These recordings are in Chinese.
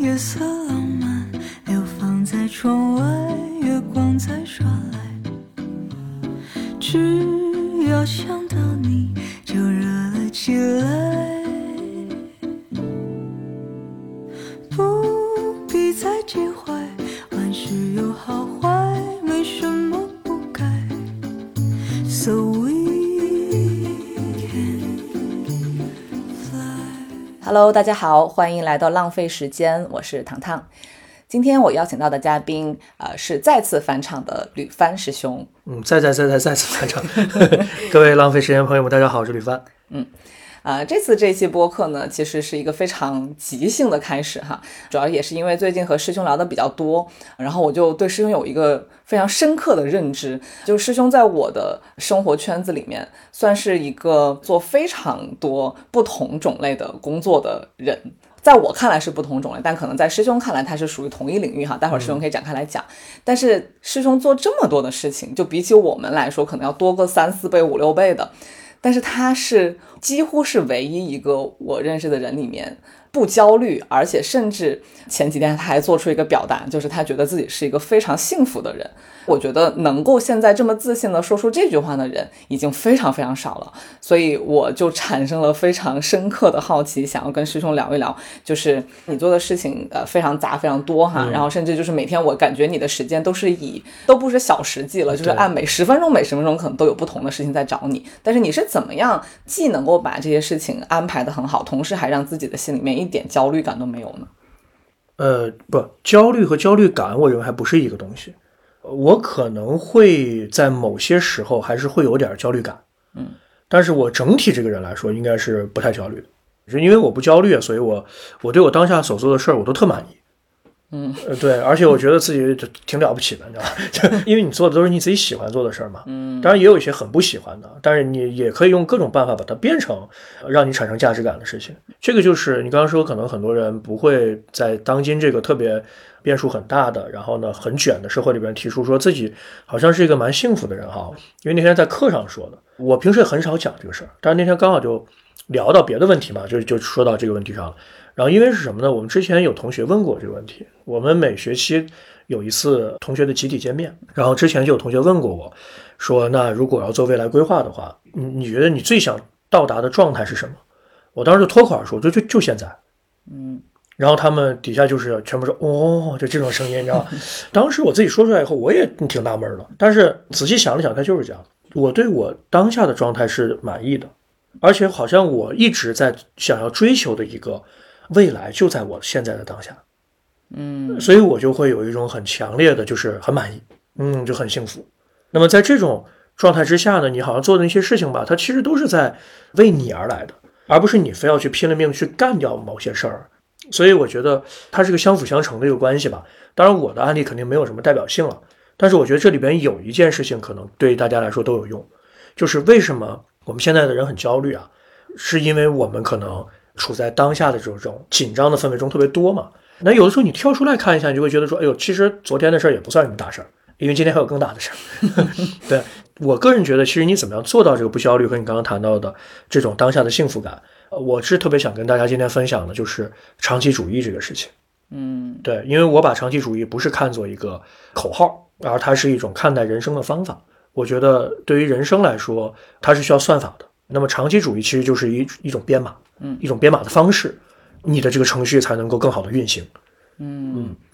夜色浪漫，流放在窗外，月光在耍赖。只要想到你，就热了起来。Hello，大家好，欢迎来到浪费时间，我是糖糖。今天我邀请到的嘉宾，呃，是再次返场的吕帆师兄。嗯，再再再再再次返场，各位浪费时间朋友们，大家好，我是吕帆。啊、这次这期播客呢，其实是一个非常即兴的开始哈，主要也是因为最近和师兄聊的比较多，然后我就对师兄有一个非常深刻的认知，就是师兄在我的生活圈子里面，算是一个做非常多不同种类的工作的人。在我看来是不同种类，但可能在师兄看来，他是属于同一领域哈。待会儿师兄可以展开来讲。但是师兄做这么多的事情，就比起我们来说，可能要多个三四倍、五六倍的。但是他是几乎是唯一一个我认识的人里面不焦虑，而且甚至前几天他还做出一个表达，就是他觉得自己是一个非常幸福的人。我觉得能够现在这么自信的说出这句话的人已经非常非常少了，所以我就产生了非常深刻的好奇，想要跟师兄聊一聊，就是你做的事情呃非常杂非常多哈，然后甚至就是每天我感觉你的时间都是以都不是小时计了，就是按每十分钟每十分钟可能都有不同的事情在找你，但是你是怎么样既能够把这些事情安排的很好，同时还让自己的心里面一点焦虑感都没有呢？呃，不，焦虑和焦虑感，我认为还不是一个东西。我可能会在某些时候还是会有点焦虑感，嗯，但是我整体这个人来说，应该是不太焦虑的。是因为我不焦虑，所以我我对我当下所做的事儿我都特满意。嗯，呃，对，而且我觉得自己就挺了不起的，你知道吧？就因为你做的都是你自己喜欢做的事儿嘛。嗯，当然也有一些很不喜欢的，但是你也可以用各种办法把它变成呃让你产生价值感的事情。这个就是你刚刚说，可能很多人不会在当今这个特别变数很大的，然后呢很卷的社会里边提出说自己好像是一个蛮幸福的人哈。因为那天在课上说的，我平时也很少讲这个事儿，但是那天刚好就聊到别的问题嘛，就就说到这个问题上了。然后因为是什么呢？我们之前有同学问过这个问题，我们每学期有一次同学的集体见面，然后之前就有同学问过我，说那如果要做未来规划的话，你你觉得你最想到达的状态是什么？我当时就脱口而出，就就就现在。嗯，然后他们底下就是全部说哦，就这种声音，你知道吗？当时我自己说出来以后，我也挺纳闷的。但是仔细想了想，他就是这样。我对我当下的状态是满意的，而且好像我一直在想要追求的一个未来就在我现在的当下。嗯，所以我就会有一种很强烈的，就是很满意，嗯，就很幸福。那么在这种状态之下呢，你好像做的那些事情吧，它其实都是在为你而来的，而不是你非要去拼了命去干掉某些事儿。所以我觉得它是个相辅相成的一个关系吧。当然，我的案例肯定没有什么代表性了，但是我觉得这里边有一件事情可能对大家来说都有用，就是为什么我们现在的人很焦虑啊，是因为我们可能处在当下的这种紧张的氛围中特别多嘛。那有的时候你跳出来看一下，你就会觉得说，哎呦，其实昨天的事儿也不算什么大事儿，因为今天还有更大的事儿。对我个人觉得，其实你怎么样做到这个不焦虑和你刚刚谈到的这种当下的幸福感，呃我是特别想跟大家今天分享的，就是长期主义这个事情。嗯，对，因为我把长期主义不是看作一个口号，而它是一种看待人生的方法。我觉得对于人生来说，它是需要算法的。那么长期主义其实就是一一种编码，嗯一种编码的方式，你的这个程序才能够更好的运行。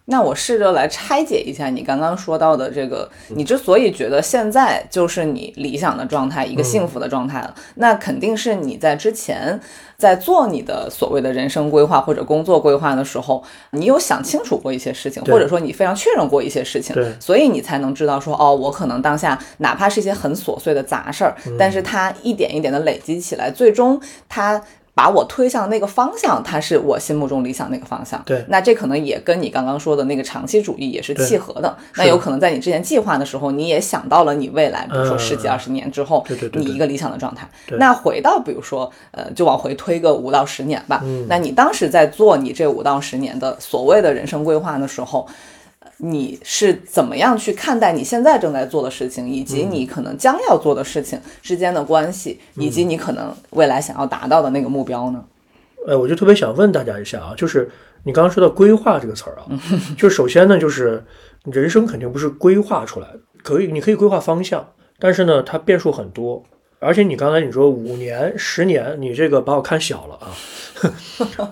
那我试着来拆解一下你刚刚说到的这个，你之所以觉得现在就是你理想的状态，一个幸福的状态了，那肯定是你在之前在做你的所谓的人生规划或者工作规划的时候，你有想清楚过一些事情，或者说你非常确认过一些事情，所以你才能知道说，哦，我可能当下哪怕是一些很琐碎的杂事儿，嗯。但是它一点一点的累积起来，最终它。把我推向那个方向，它是我心目中理想那个方向。对那这可能也跟你刚刚说的那个长期主义也是契合的。那有可能在你之前计划的时候，你也想到了你未来，比如说嗯十几二十年之后，对对对对你一个理想的状态。对那回到比如说，呃，就往回推个五到十年吧。嗯那你当时在做你这五到十年的所谓的人生规划的时候，呃你是怎么样去看待你现在正在做的事情，以及你可能将要做的事情之间的关系，以及你可能未来想要达到的那个目标呢？呃，我就特别想问大家一下啊，就是你刚刚说到规划这个词儿啊，就首先呢，就是人生肯定不是规划出来的，可以你可以规划方向，但是呢，它变数很多。而且你刚才你说五年、十年，你这个把我看小了啊！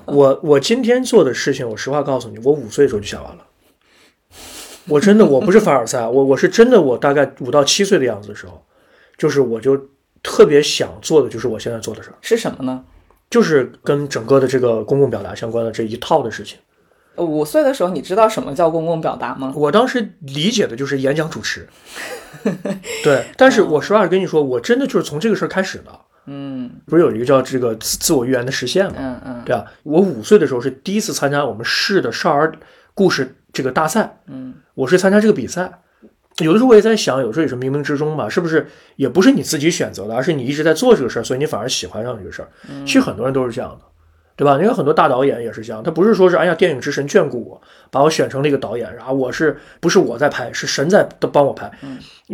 我我今天做的事情，我实话告诉你，我五岁的时候就想完了。我真的我不是凡尔赛，我我是真的，我大概五到七岁的样子的时候，就是我就特别想做的，就是我现在做的事儿，是什么呢？就是跟整个的这个公共表达相关的这一套的事情。五岁的时候，你知道什么叫公共表达吗？我当时理解的就是演讲主持。对，但是我实话跟你说，我真的就是从这个事儿开始的。嗯不是有一个叫这个自自我预言的实现吗？嗯嗯对啊，我五岁的时候是第一次参加我们市的少儿故事这个大赛，嗯，我是参加这个比赛。有的时候我也在想，有时候也是冥冥之中吧，是不是也不是你自己选择的，而是你一直在做这个事儿，所以你反而喜欢上这个事儿。其实很多人都是这样的，对吧？你看很多大导演也是这样，他不是说是哎呀电影之神眷顾我，把我选成了一个导演，然后我是不是我在拍，是神在帮我拍，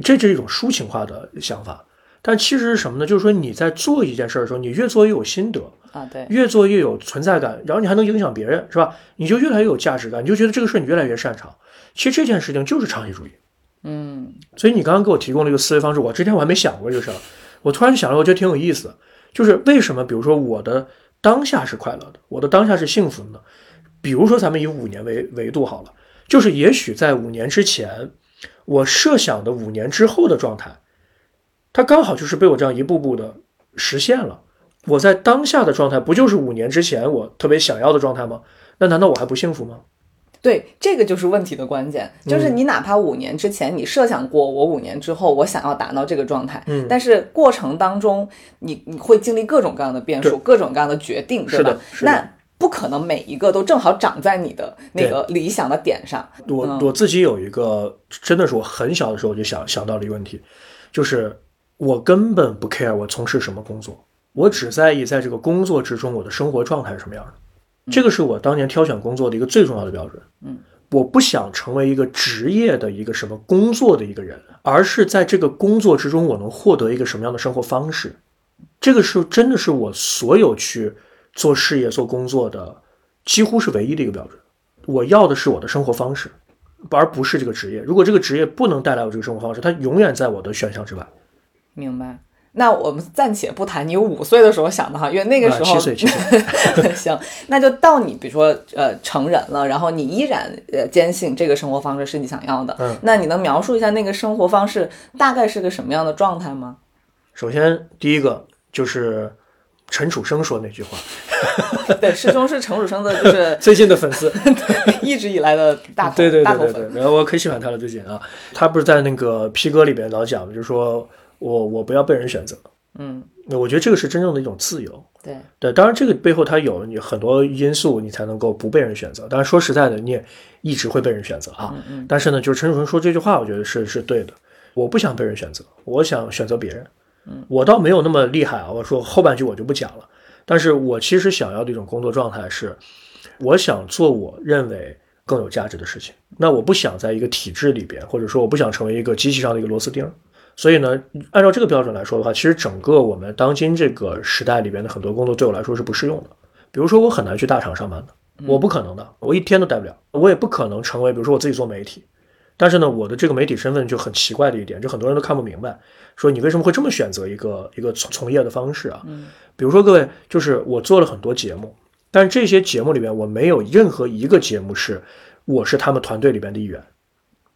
这是一种抒情化的想法。但其实是什么呢？就是说你在做一件事儿的时候，你越做越有心得，啊，对，越做越有存在感，然后你还能影响别人，是吧？你就越来越有价值感，你就觉得这个事儿你越来越擅长。其实这件事情就是长期主义。嗯所以你刚刚给我提供了一个思维方式，我之前我还没想过这个事儿，我突然想了，我觉得挺有意思的，就是为什么，比如说我的当下是快乐的，我的当下是幸福的呢？比如说咱们以五年为维度好了，就是也许在五年之前，我设想的五年之后的状态，它刚好就是被我这样一步步的实现了。我在当下的状态，不就是五年之前我特别想要的状态吗？那难道我还不幸福吗？对，这个就是问题的关键，就是嗯你哪怕五年之前你设想过，我五年之后我想要达到这个状态，嗯但是过程当中你你会经历各种各样的变数，各种各样的决定，对吧那不可能每一个都正好长在你的那个理想的点上。我嗯我自己有一个，真的是我很小的时候就想想到了一个问题，就是我根本不 care 我从事什么工作，我只在意在这个工作之中我的生活状态是什么样的。这个是我当年挑选工作的一个最重要的标准。嗯，我不想成为一个职业的一个什么工作的一个人，而是在这个工作之中我能获得一个什么样的生活方式。这个是真的是我所有去做事业、做工作的几乎是唯一的一个标准。我要的是我的生活方式，而不是这个职业。如果这个职业不能带来我这个生活方式，它永远在我的选项之外。明白。那我们暂且不谈你五岁的时候想的哈，因为那个时候、啊七岁七岁。行，那就到你比如说呃成人了，然后你依然呃坚信这个生活方式是你想要的，嗯。那你能描述一下那个生活方式大概是个什么样的状态吗？首先，第一个就是陈楚生说那句话，对，师兄是陈楚生的，就是 最近的粉丝，一直以来的大头对对对对对，然后我可喜欢他了最近啊，他不是在那个 P 哥里边老讲，就是说我我不要被人选择，嗯，那我觉得这个是真正的一种自由。对，对，当然这个背后它有你很多因素，你才能够不被人选择。当然说实在的，你也一直会被人选择啊。嗯嗯但是呢，就是陈楚生说这句话，我觉得是是对的。我不想被人选择，我想选择别人。嗯，我倒没有那么厉害啊。我说后半句我就不讲了。但是我其实想要的一种工作状态是，我想做我认为更有价值的事情。那我不想在一个体制里边，或者说我不想成为一个机器上的一个螺丝钉儿。所以呢，按照这个标准来说的话，其实整个我们当今这个时代里边的很多工作对我来说是不适用的。比如说，我很难去大厂上班的，我不可能的，我一天都待不了。我也不可能成为，比如说我自己做媒体，但是呢，我的这个媒体身份就很奇怪的一点，就很多人都看不明白，说你为什么会这么选择一个一个从从业的方式啊？嗯比如说各位，就是我做了很多节目，但是这些节目里边我没有任何一个节目是我是他们团队里边的一员，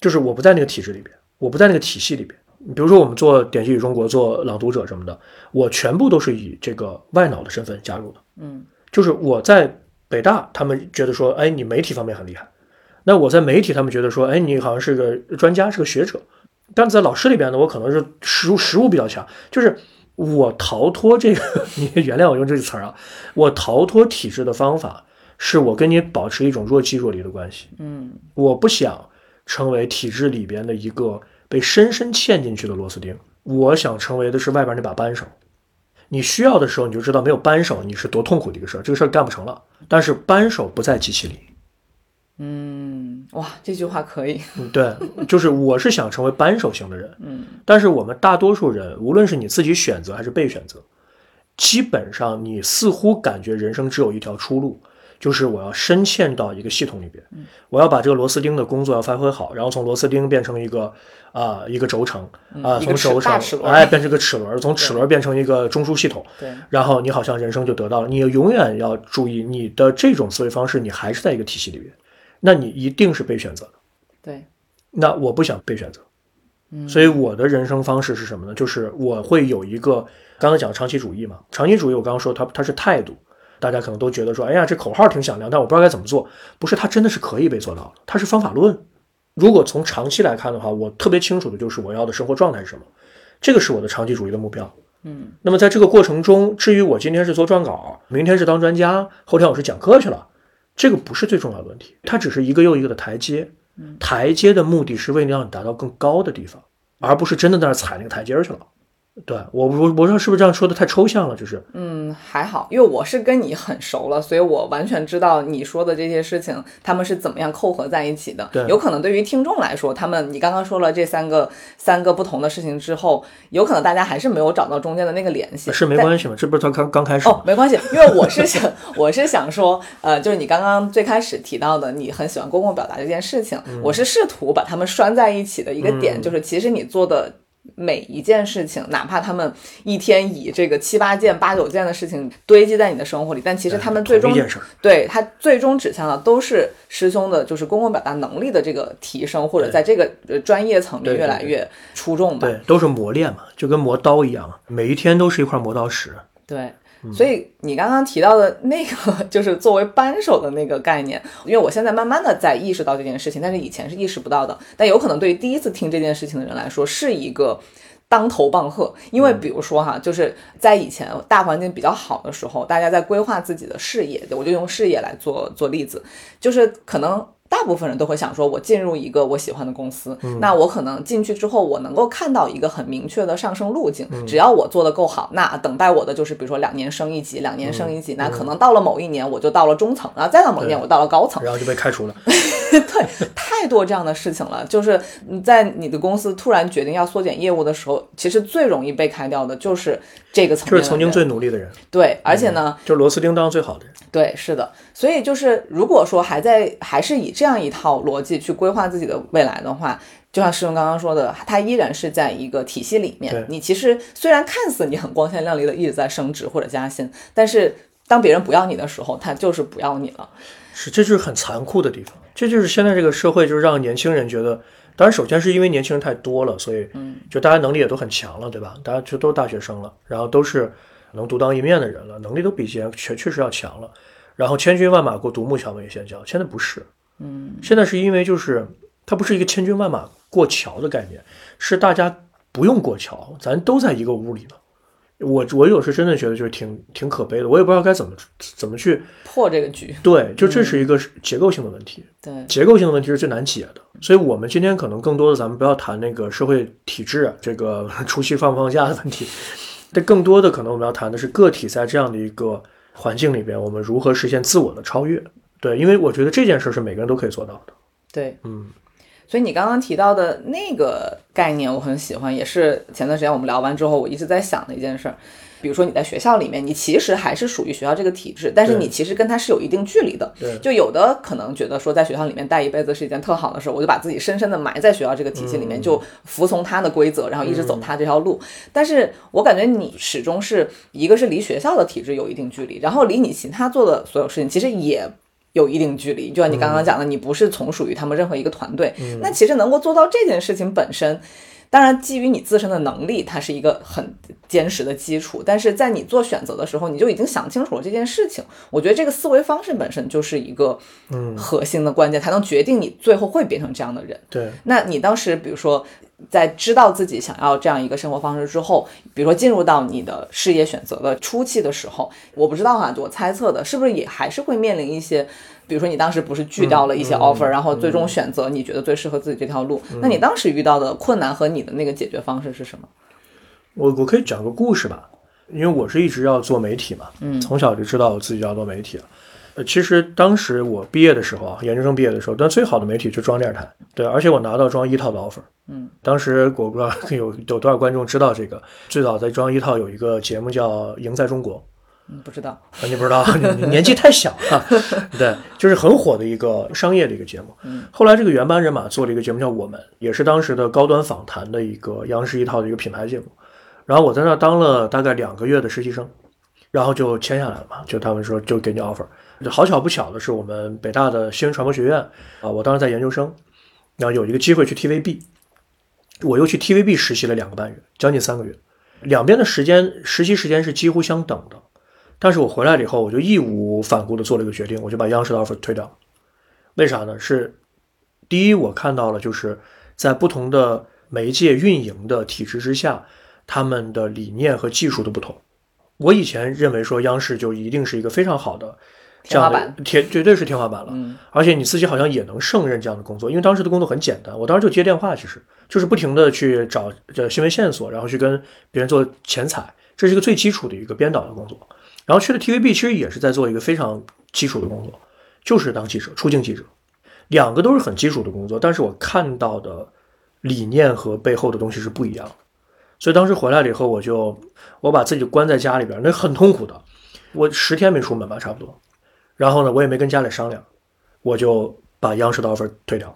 就是我不在那个体制里边，我不在那个体系里边。比如说我们做《典籍与中国》、做《朗读者》什么的，我全部都是以这个外脑的身份加入的。嗯就是我在北大，他们觉得说，哎，你媒体方面很厉害；那我在媒体，他们觉得说，哎，你好像是个专家，是个学者。但在老师里边呢，我可能是实务实务比较强，就是我逃脱这个，你原谅我用这个词儿啊，我逃脱体制的方法是我跟你保持一种若即若离的关系。嗯我不想成为体制里边的一个被深深嵌进去的螺丝钉，我想成为的是外边那把扳手。你需要的时候，你就知道没有扳手你是多痛苦的一个事儿，这个事儿干不成了。但是扳手不在机器里，嗯，哇，这句话可以，嗯，对，就是我是想成为扳手型的人，嗯但是我们大多数人，无论是你自己选择还是被选择，基本上你似乎感觉人生只有一条出路，就是我要深嵌到一个系统里边，我要把这个螺丝钉的工作要发挥好，然后从螺丝钉变成一个啊、一个轴承啊、从轴承哎变成个齿轮，从齿轮变成一个中枢系统，对然后你好像人生就得到了。你永远要注意你的这种思维方式，你还是在一个体系里面，那你一定是被选择的。对，那我不想被选择，嗯所以我的人生方式是什么呢？就是我会有一个刚才讲长期主义嘛，长期主义我刚刚说它它是态度，大家可能都觉得说，哎呀这口号挺响亮，但我不知道该怎么做。不是，它真的是可以被做到的，它是方法论。如果从长期来看的话，我特别清楚的就是我要的生活状态是什么，这个是我的长期主义的目标。嗯，那么在这个过程中，至于我今天是做撰稿，明天是当专家，后天我是讲课去了，这个不是最重要的问题，它只是一个又一个的台阶。台阶的目的是为了让你达到更高的地方，而不是真的在那踩那个台阶去了。对我我我不知道是不是这样说的太抽象了，就是嗯，还好，因为我是跟你很熟了，所以我完全知道你说的这些事情，他们是怎么样扣合在一起的。对有可能对于听众来说，他们你刚刚说了这三个三个不同的事情之后，有可能大家还是没有找到中间的那个联系。是没关系嘛，这不是他刚刚开始，？哦没关系，因为我是想，我是想说，呃，就是你刚刚最开始提到的，你很喜欢公共表达这件事情，嗯我是试图把它们拴在一起的一个点，就是其实你做的。每一件事情，哪怕他们一天以这个七八件、八九件的事情堆积在你的生活里，但其实他们最终对它最终指向的都是师兄的，就是公共表达能力的这个提升，或者在这个呃专业层面越来越出众吧。对，都是磨练嘛，就跟磨刀一样，每一天都是一块磨刀石。对，嗯所以你刚刚提到的那个，就是作为扳手的那个概念，因为我现在慢慢的在意识到这件事情，但是以前是意识不到的。但有可能对于第一次听这件事情的人来说，是一个当头棒喝。因为比如说哈，就是在以前大环境比较好的时候，大家在规划自己的事业，我就用事业来做做例子，就是可能。大部分人都会想说，我进入一个我喜欢的公司，那我可能进去之后，我能够看到一个很明确的上升路径。只要我做得够好，那等待我的就是，比如说两年升一级，两年升一级，那可能到了某一年我就到了中层，然后再到某一年我到了高层。然后就被开除了。对，太多这样的事情了。就是你在你的公司突然决定要缩减业务的时候，其实最容易被开掉的就是这个层面。就是曾经最努力的人，对，而且呢，就是螺丝钉当最好的人。对，是的，所以就是如果说还在还是以这样一套逻辑去规划自己的未来的话，就像师兄刚刚说的，他依然是在一个体系里面。你其实虽然看似你很光鲜亮丽的一直在升职或者加薪，但是当别人不要你的时候，他就是不要你了。是，这就是很残酷的地方。这就是现在这个社会，就是让年轻人觉得，当然首先是因为年轻人太多了，所以就大家能力也都很强了，对吧？大家就都是大学生了，然后都是能独当一面的人了，能力都比以前确确实要强了。然后千军万马过独木桥，没先叫，现在不是，嗯，现在是因为就是它不是一个千军万马过桥的概念，是大家不用过桥，咱都在一个屋里呢。我我有时真的觉得就是挺挺可悲的，我也不知道该怎么怎么去破这个局，对，就这是一个结构性的问题，对，结构性的问题是最难解的。所以，我们今天可能更多的，咱们不要谈那个社会体制啊，这个 除夕放不放假的问题，但更多的可能我们要谈的是个体在这样的一个环境里边，我们如何实现自我的超越。对，因为我觉得这件事是每个人都可以做到的。对，嗯，所以你刚刚提到的那个概念，我很喜欢，也是前段时间我们聊完之后，我一直在想的一件事儿。比如说你在学校里面，你其实还是属于学校这个体制，但是你其实跟他是有一定距离的。对就有的可能觉得说在学校里面待一辈子是一件特好的事儿，我就把自己深深的埋在学校这个体系里面，就服从他的规则，然后一直走他这条路。但是我感觉你始终是一个是离学校的体制有一定距离，然后离你其他做的所有事情其实也。有一定距离，就像你刚刚讲的，你不是从属于他们任何一个团队，那其实能够做到这件事情本身，当然基于你自身的能力，它是一个很坚实的基础。但是在你做选择的时候，你就已经想清楚了这件事情。我觉得这个思维方式本身就是一个嗯核心的关键，才能决定你最后会变成这样的人。对，那你当时，比如说，在知道自己想要这样一个生活方式之后，比如说进入到你的事业选择的初期的时候，我不知道哈，我猜测的是不是也还是会面临一些，比如说你当时不是拒掉了一些 offer，、然后最终选择你觉得最适合自己这条路，那你当时遇到的困难和你的那个解决方式是什么？我我可以讲个故事吧，因为我是一直要做媒体嘛，嗯从小就知道我自己要做媒体了。呃，其实当时我毕业的时候啊，研究生毕业的时候，但最好的媒体就装电视台，对，而且我拿到装一套的 offer。嗯，当时我不知道有有多少观众知道这个，最早在装一套有一个节目叫《赢在中国》。嗯，不知道，啊，你不知道，你年纪太小了。对，就是很火的一个商业的一个节目。嗯，后来这个原班人马做了一个节目叫《我们》，也是当时的高端访谈的一个央视一套的一个品牌节目。然后我在那当了大概两个月的实习生，然后就签下来了嘛，就他们说就给你 offer。好巧不巧的是，我们北大的新闻传播学院啊，我当时在研究生，然后有一个机会去 TVB，我又去 TVB 实习了两个半月，将近三个月，两边的时间实习时间是几乎相等的。但是我回来了以后，我就义无反顾地做了一个决定，我就把央视的 offer 推掉。为啥呢？是第一，我看到了就是在不同的媒介运营的体制之下，他们的理念和技术的不同。我以前认为说央视就一定是一个非常好的天花板天，绝对是天花板了。嗯，而且你自己好像也能胜任这样的工作，因为当时的工作很简单，我当时就接电话，其实就是不停的去找这新闻线索，然后去跟别人做前采，这是一个最基础的一个编导的工作。然后去了 TVB，其实也是在做一个非常基础的工作，就是当记者、出镜记者，两个都是很基础的工作。但是我看到的理念和背后的东西是不一样的。所以当时回来了以后，我就我把自己关在家里边，那很痛苦的，我十天没出门吧，差不多。然后呢，我也没跟家里商量，我就把央视的 offer 退掉。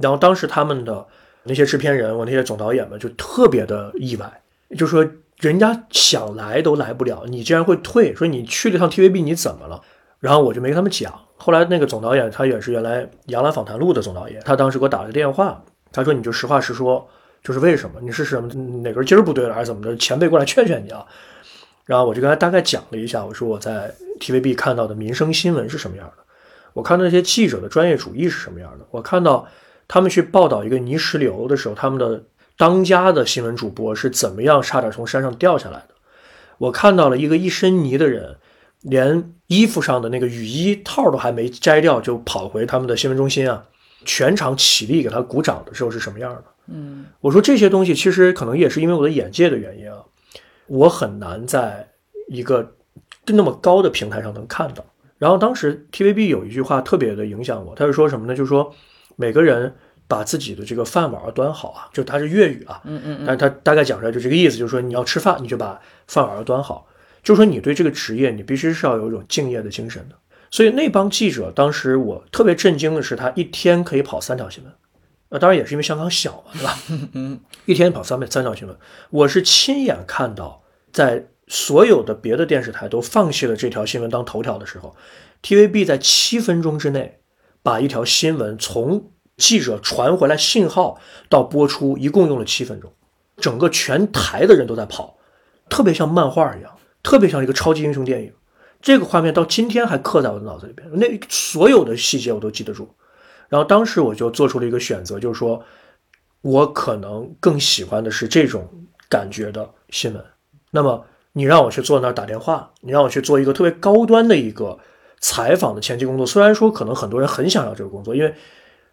然后当时他们的那些制片人，我那些总导演们就特别的意外，就说。人家想来都来不了，你竟然会退？说你去了趟 TVB，你怎么了？然后我就没跟他们讲。后来那个总导演，他也是原来《杨澜访谈录》的总导演，他当时给我打了个电话，他说：“你就实话实说，就是为什么？你是什么哪根筋儿不对了，还是怎么的？前辈过来劝劝你啊。”然后我就跟他大概讲了一下，我说我在 TVB 看到的民生新闻是什么样的，我看到那些记者的专业主义是什么样的，我看到他们去报道一个泥石流的时候，他们的。当家的新闻主播是怎么样差点从山上掉下来的？我看到了一个一身泥的人，连衣服上的那个雨衣套都还没摘掉，就跑回他们的新闻中心啊！全场起立给他鼓掌的时候是什么样的？嗯，我说这些东西其实可能也是因为我的眼界的原因啊，我很难在一个那么高的平台上能看到。然后当时 TVB 有一句话特别的影响我，他是说什么呢？就是说每个人。把自己的这个饭碗要端好啊，就它是粤语啊，嗯嗯嗯，但是它大概讲出来就这个意思，就是说你要吃饭，你就把饭碗要端好，就是说你对这个职业，你必须是要有一种敬业的精神的。所以那帮记者当时我特别震惊的是，他一天可以跑三条新闻，呃，当然也是因为香港小嘛，对吧？嗯，一天跑三百三条新闻，我是亲眼看到，在所有的别的电视台都放弃了这条新闻当头条的时候，TVB 在七分钟之内把一条新闻从记者传回来信号到播出，一共用了七分钟，整个全台的人都在跑，特别像漫画一样，特别像一个超级英雄电影。这个画面到今天还刻在我的脑子里边，那所有的细节我都记得住。然后当时我就做出了一个选择，就是说我可能更喜欢的是这种感觉的新闻。那么你让我去坐那儿打电话，你让我去做一个特别高端的一个采访的前期工作，虽然说可能很多人很想要这个工作，因为。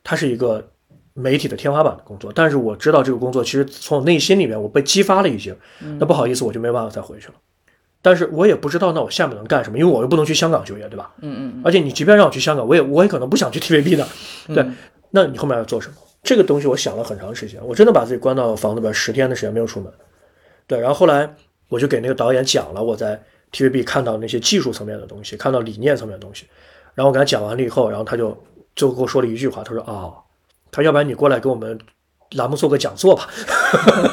它是一个媒体的天花板的工作，但是我知道这个工作其实从我内心里面我被激发了已经，那不好意思我就没办法再回去了。但是我也不知道那我下面能干什么，因为我又不能去香港就业，对吧？嗯嗯。而且你即便让我去香港，我也我也可能不想去 TVB 的。对，那你后面要做什么？这个东西我想了很长时间，我真的把自己关到房子里边十天的时间没有出门。对，然后后来我就给那个导演讲了我在 TVB 看到那些技术层面的东西，看到理念层面的东西，然后我给他讲完了以后，然后他就。就跟我说了一句话，他说啊，他要不然你过来给我们栏目做个讲座吧。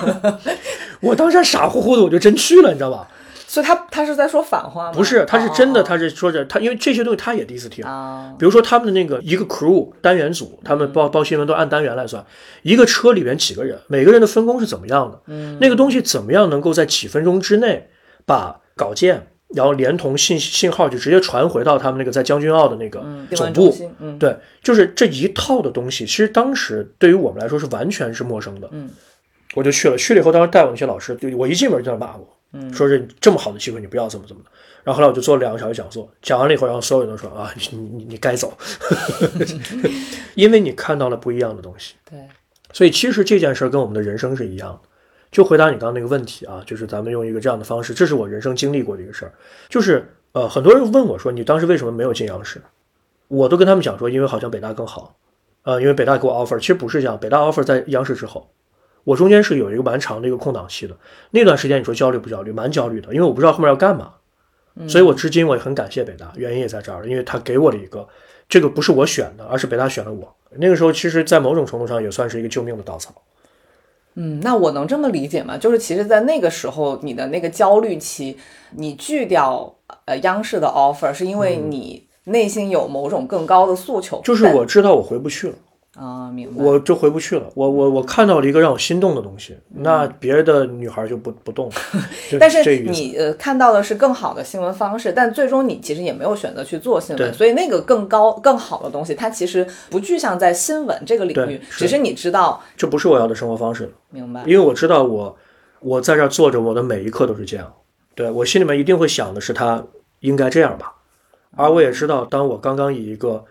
我当时傻乎乎的，我就真去了，你知道吧？所以他他是在说反话吗？不是，他是真的，他是说着他，因为这些东西他也第一次听啊。比如说他们的那个一个 crew 单元组，他们报报新闻都按单元来算，一个车里面几个人，每个人的分工是怎么样的？嗯，那个东西怎么样能够在几分钟之内把稿件。然后连同信信号就直接传回到他们那个在将军澳的那个总部，嗯，对，就是这一套的东西，其实当时对于我们来说是完全是陌生的，嗯，我就去了，去了以后，当时带我那些老师，就我一进门就在骂我，嗯，说是这么好的机会你不要怎么怎么的，然后后来我就做了两个小时讲座，讲完了以后，然后所有人都说啊，你你你该走，因为你看到了不一样的东西，对，所以其实这件事跟我们的人生是一样的。就回答你刚刚那个问题啊，就是咱们用一个这样的方式，这是我人生经历过的一个事儿，就是呃，很多人问我说，你当时为什么没有进央视？我都跟他们讲说，因为好像北大更好，呃，因为北大给我 offer，其实不是这样，北大 offer 在央视之后，我中间是有一个蛮长的一个空档期的，那段时间你说焦虑不焦虑？蛮焦虑的，因为我不知道后面要干嘛，所以我至今我也很感谢北大，原因也在这儿，因为他给我了一个，这个不是我选的，而是北大选了我。那个时候，其实，在某种程度上也算是一个救命的稻草。嗯，那我能这么理解吗？就是其实，在那个时候，你的那个焦虑期，你拒掉呃央视的 offer，是因为你内心有某种更高的诉求。就是我知道我回不去了。啊，明白。我就回不去了。我我我看到了一个让我心动的东西，那别的女孩就不不动了。但是你呃看到的是更好的新闻方式，但最终你其实也没有选择去做新闻，所以那个更高更好的东西，它其实不具象在新闻这个领域，只是你知道这不是我要的生活方式。明白。因为我知道我我在这坐着，我的每一刻都是这样。对我心里面一定会想的是他应该这样吧，而我也知道，当我刚刚以一个。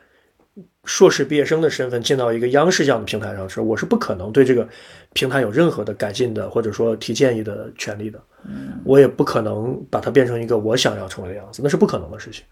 硕士毕业生的身份进到一个央视这样的平台上时，我是不可能对这个平台有任何的改进的，或者说提建议的权利的。嗯，我也不可能把它变成一个我想要成为的样子，那是不可能的事情。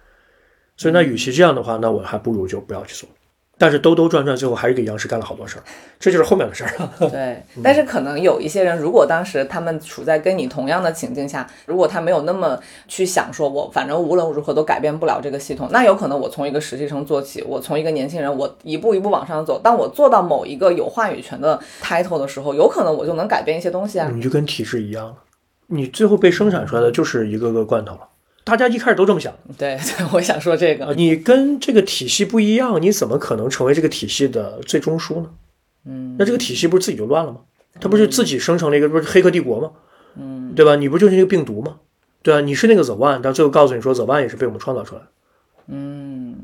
所以，那与其这样的话，那我还不如就不要去做。但是兜兜转转，最后还是给央视干了好多事儿，这就是后面的事儿了。对，但是可能有一些人，如果当时他们处在跟你同样的情境下，如果他没有那么去想，说我反正无论如何都改变不了这个系统，那有可能我从一个实习生做起，我从一个年轻人，我一步一步往上走。当我做到某一个有话语权的 title 的时候，有可能我就能改变一些东西啊。你就跟体制一样了，你最后被生产出来的就是一个个罐头了。大家一开始都这么想，对，我想说这个，你跟这个体系不一样，你怎么可能成为这个体系的最终书呢？嗯，那这个体系不是自己就乱了吗？它不是自己生成了一个不是黑客帝国吗？嗯，对吧？你不就是那个病毒吗？对啊，你是那个 the one，但最后告诉你说 the one 也是被我们创造出来的。嗯，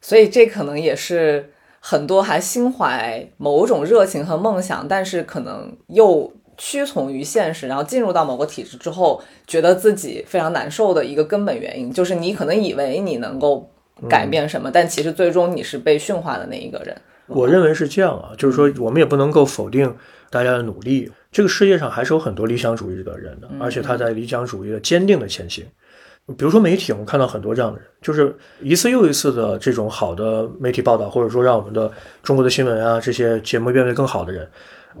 所以这可能也是很多还心怀某种热情和梦想，但是可能又。屈从于现实，然后进入到某个体制之后，觉得自己非常难受的一个根本原因，就是你可能以为你能够改变什么，但其实最终你是被驯化的那一个人。我认为是这样啊，就是说我们也不能够否定大家的努力。这个世界上还是有很多理想主义的人的，而且他在理想主义的坚定的前行。比如说媒体，我们看到很多这样的人，就是一次又一次的这种好的媒体报道，或者说让我们的中国的新闻啊这些节目变得更好的人。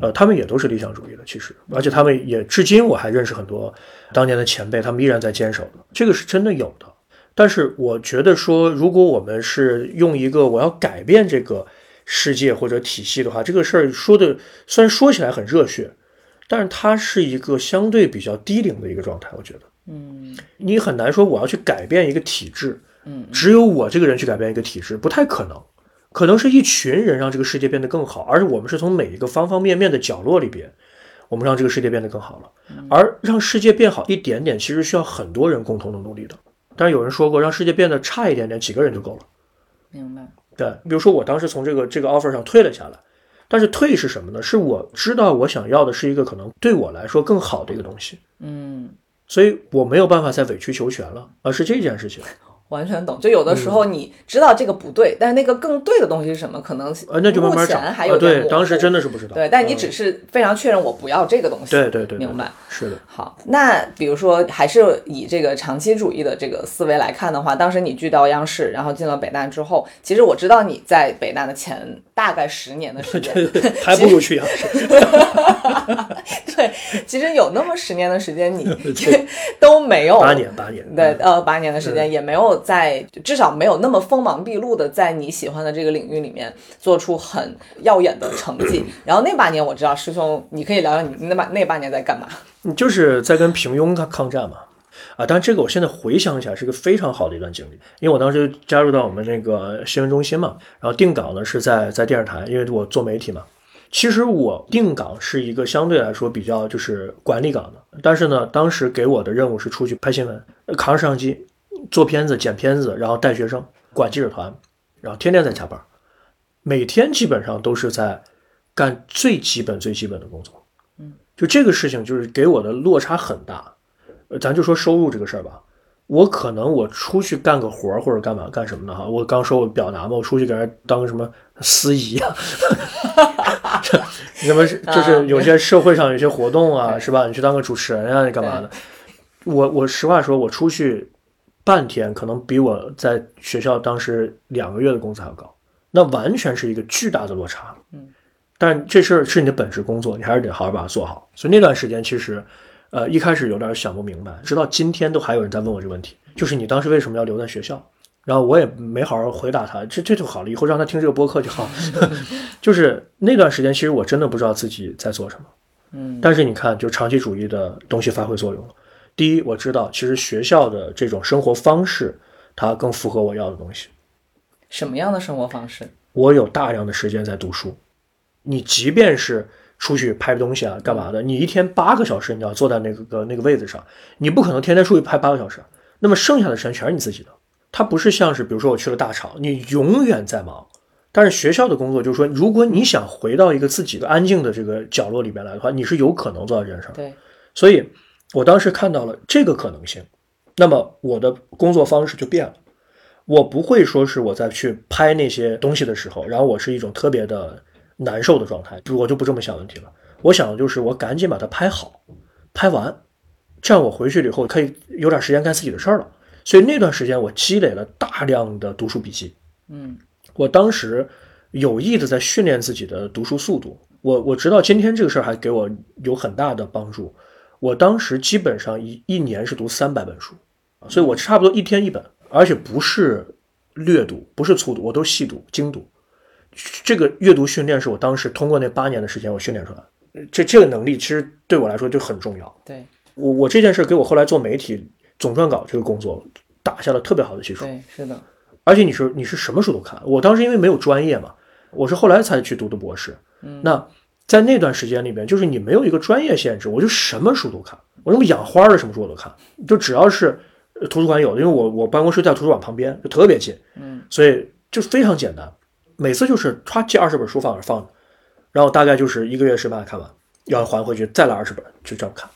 呃，他们也都是理想主义的，其实，而且他们也至今我还认识很多当年的前辈，他们依然在坚守的，这个是真的有的。但是我觉得说，如果我们是用一个我要改变这个世界或者体系的话，这个事儿说的虽然说起来很热血，但是它是一个相对比较低龄的一个状态。我觉得，嗯，你很难说我要去改变一个体制，嗯，只有我这个人去改变一个体制，不太可能。可能是一群人让这个世界变得更好，而我们是从每一个方方面面的角落里边，我们让这个世界变得更好了。而让世界变好一点点，其实需要很多人共同的努力的。但是有人说过，让世界变得差一点点，几个人就够了。明白？对，比如说我当时从这个这个 offer 上退了下来，但是退是什么呢？是我知道我想要的是一个可能对我来说更好的一个东西。嗯，所以我没有办法再委曲求全了，而是这件事情。完全懂，就有的时候你知道这个不对，但是那个更对的东西是什么？可能呃，那就慢慢找。还有对，当时真的是不知道。对，但你只是非常确认我不要这个东西。对对对，明白。是的。好，那比如说还是以这个长期主义的这个思维来看的话，当时你去到央视，然后进了北大之后，其实我知道你在北大的前大概十年的时间，还不如去央视。对，其实有那么十年的时间，你 都没有八年八年。对，呃，八年的时间也没有在至少。没有那么锋芒毕露的在你喜欢的这个领域里面做出很耀眼的成绩。然后那八年我知道师兄，你可以聊聊你那八那八年在干嘛？你就是在跟平庸抗抗战嘛。啊，当然这个我现在回想起来是个非常好的一段经历，因为我当时加入到我们那个新闻中心嘛，然后定岗呢是在在电视台，因为我做媒体嘛。其实我定岗是一个相对来说比较就是管理岗的，但是呢，当时给我的任务是出去拍新闻，扛着摄像机。做片子、剪片子，然后带学生、管记者团，然后天天在加班，每天基本上都是在干最基本、最基本的工作。嗯，就这个事情，就是给我的落差很大。呃，咱就说收入这个事儿吧，我可能我出去干个活儿或者干嘛干什么的哈，我刚说我表达嘛，我出去给人当个什么司仪啊，什么就是有些社会上有些活动啊，是吧？你去当个主持人啊，你干嘛的？我我实话说，我出去。半天，可能比我在学校当时两个月的工资还要高，那完全是一个巨大的落差。嗯，但这事儿是你的本职工作，你还是得好好把它做好。所以那段时间其实，呃，一开始有点想不明白，直到今天都还有人在问我这个问题，就是你当时为什么要留在学校？然后我也没好好回答他，这这就好了，以后让他听这个播客就好。就是那段时间，其实我真的不知道自己在做什么。嗯，但是你看，就长期主义的东西发挥作用了。第一，我知道其实学校的这种生活方式，它更符合我要的东西。什么样的生活方式？我有大量的时间在读书。你即便是出去拍东西啊，干嘛的？你一天八个小时，你要坐在那个那个位子上，你不可能天天出去拍八个小时。那么剩下的时间全是你自己的。它不是像是，比如说我去了大厂，你永远在忙。但是学校的工作就是说，如果你想回到一个自己的安静的这个角落里边来的话，你是有可能做到这件事儿。对，所以我当时看到了这个可能性，那么我的工作方式就变了。我不会说是我在去拍那些东西的时候，然后我是一种特别的难受的状态，我就不这么想问题了。我想的就是我赶紧把它拍好，拍完，这样我回去了以后可以有点时间干自己的事儿了。所以那段时间我积累了大量的读书笔记，嗯，我当时有意的在训练自己的读书速度。我我直到今天这个事儿还给我有很大的帮助。我当时基本上一一年是读三百本书，所以我差不多一天一本，而且不是略读，不是粗读，我都细读、精读。这个阅读训练是我当时通过那八年的时间我训练出来的，这这个能力其实对我来说就很重要。对我我这件事给我后来做媒体。总撰稿这个工作打下了特别好的基础。对，是的。而且你是你是什么书都看，我当时因为没有专业嘛，我是后来才去读的博士。嗯，那在那段时间里边，就是你没有一个专业限制，我就什么书都看，我什么养花的什么书我都看，就只要是图书馆有的，因为我我办公室在图书馆旁边，就特别近。嗯，所以就非常简单，每次就是歘借二十本书放那放着，然后大概就是一个月时间看完，要还回去再来二十本，就这样看。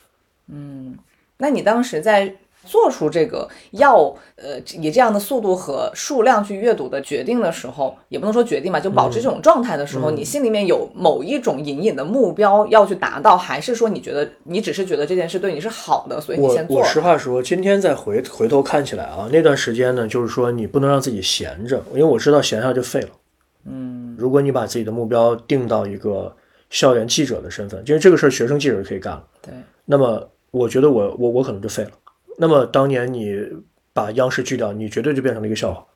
嗯，那你当时在。做出这个要呃以这样的速度和数量去阅读的决定的时候，也不能说决定吧，就保持这种状态的时候，你心里面有某一种隐隐的目标要去达到，还是说你觉得你只是觉得这件事对你是好的，所以你先做？我实话说，今天再回回头看起来啊，那段时间呢，就是说你不能让自己闲着，因为我知道闲下就废了。嗯，如果你把自己的目标定到一个校园记者的身份，因为这个事儿学生记者可以干了，对，那么我觉得我我我可能就废了。那么当年你把央视拒掉，你绝对就变成了一个笑话。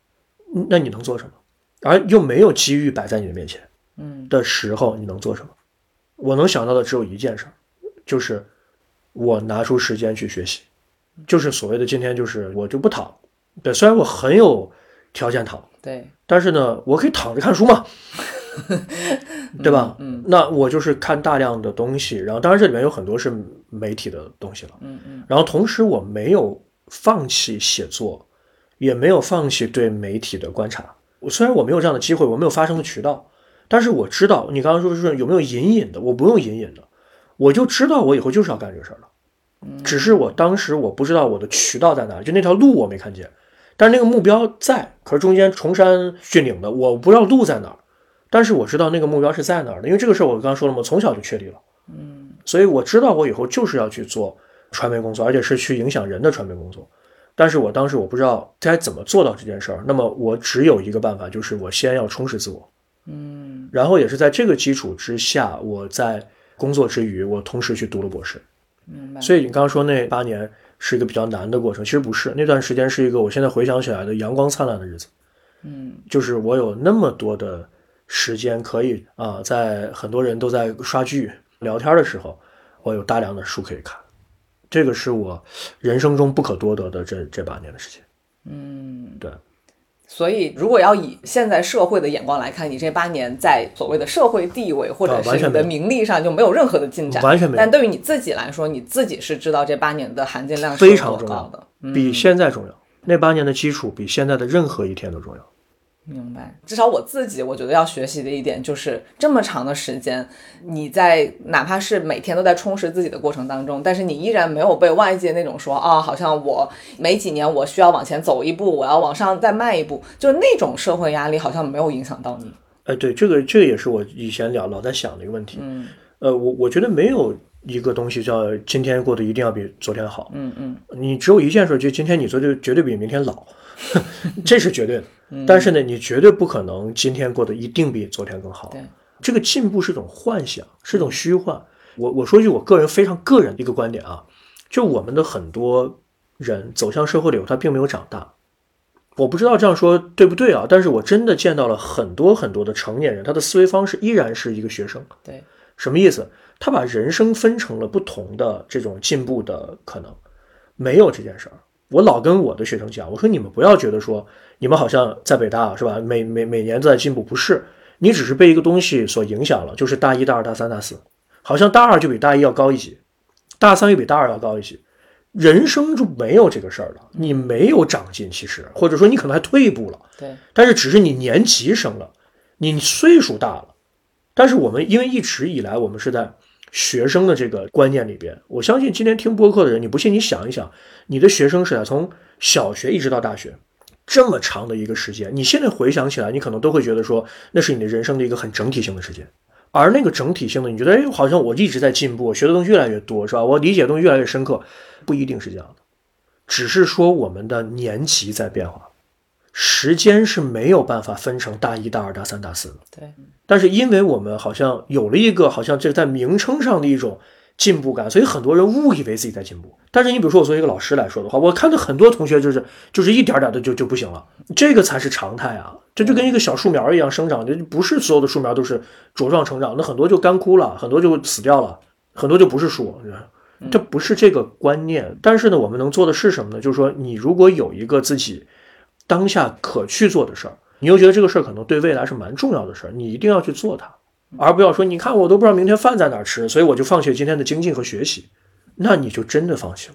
那你能做什么？而又没有机遇摆在你的面前，嗯的时候，你能做什么？我能想到的只有一件事，就是我拿出时间去学习，就是所谓的今天就是我就不躺。对，虽然我很有条件躺，对，但是呢，我可以躺着看书嘛，对吧？嗯，那我就是看大量的东西，然后当然这里面有很多是媒体的东西了，嗯嗯，然后同时我没有放弃写作，也没有放弃对媒体的观察。我虽然我没有这样的机会，我没有发声的渠道，但是我知道你刚刚说的是有没有隐隐的，我不用隐隐的，我就知道我以后就是要干这个事儿了。只是我当时我不知道我的渠道在哪里，就那条路我没看见，但是那个目标在，可是中间崇山峻岭的，我不知道路在哪儿。但是我知道那个目标是在哪儿的，因为这个事儿我刚刚说了嘛，从小就确立了，嗯，所以我知道我以后就是要去做传媒工作，而且是去影响人的传媒工作。但是我当时我不知道该怎么做到这件事儿，那么我只有一个办法，就是我先要充实自我，嗯，然后也是在这个基础之下，我在工作之余，我同时去读了博士。明白。所以你刚刚说那八年是一个比较难的过程，其实不是，那段时间是一个我现在回想起来的阳光灿烂的日子，嗯就是我有那么多的时间可以啊，在很多人都在刷剧聊天的时候，我有大量的书可以看，这个是我人生中不可多得的这这八年的时间。嗯，对。所以，如果要以现在社会的眼光来看，你这八年在所谓的社会地位或者是你的名利上就没有任何的进展，完全没有但对于你自己来说，你自己是知道这八年的含金量是非常重要的。嗯比现在重要。那八年的基础比现在的任何一天都重要。明白，至少我自己我觉得要学习的一点就是，这么长的时间，你在哪怕是每天都在充实自己的过程当中，但是你依然没有被外界那种说啊，好像我每几年我需要往前走一步，我要往上再迈一步，就是那种社会压力好像没有影响到你。哎，对，这个这个也是我以前老老在想的一个问题。嗯呃，我我觉得没有一个东西，叫今天过得一定要比昨天好。嗯嗯，你只有一件事，就今天你做就绝对比明天老，这是绝对的。但是呢，你绝对不可能今天过得一定比昨天更好。对，这个进步是一种幻想，是一种虚幻。我我说句我个人非常个人的一个观点啊，就我们的很多人走向社会里后，他并没有长大。我不知道这样说对不对啊？但是我真的见到了很多很多的成年人，他的思维方式依然是一个学生。对，什么意思？他把人生分成了不同的这种进步的可能，没有这件事儿。我老跟我的学生讲，我说你们不要觉得说你们好像在北大是吧？每每每年都在进步，不是，你只是被一个东西所影响了，就是大一、大二、大三、大四，好像大二就比大一要高一级，大三又比大二要高一级。人生就没有这个事儿了，你没有长进，其实或者说你可能还退步了，对，但是只是你年级升了，你岁数大了。但是我们因为一直以来我们是在学生的这个观念里边，我相信今天听播客的人，你不信你想一想，你的学生时代从小学一直到大学这么长的一个时间，你现在回想起来，你可能都会觉得说那是你的人生的一个很整体性的时间。而那个整体性的，你觉得哎，好像我一直在进步，学的东西越来越多，是吧？我理解的东西越来越深刻，不一定是这样的，只是说我们的年级在变化，时间是没有办法分成大一、大二、大三、大四的。对，但是因为我们好像有了一个好像这在名称上的一种进步感，所以很多人误以为自己在进步。但是你比如说我作为一个老师来说的话，我看到很多同学就是就是一点点的就就不行了，这个才是常态啊！这就跟一个小树苗一样生长，就不是所有的树苗都是茁壮成长，那很多就干枯了，很多就死掉了，很多就不是树。这不是这个观念。但是呢，我们能做的是什么呢？就是说，你如果有一个自己当下可去做的事儿，你又觉得这个事儿可能对未来是蛮重要的事儿，你一定要去做它，而不要说你看我都不知道明天饭在哪儿吃，所以我就放弃今天的精进和学习，那你就真的放弃了。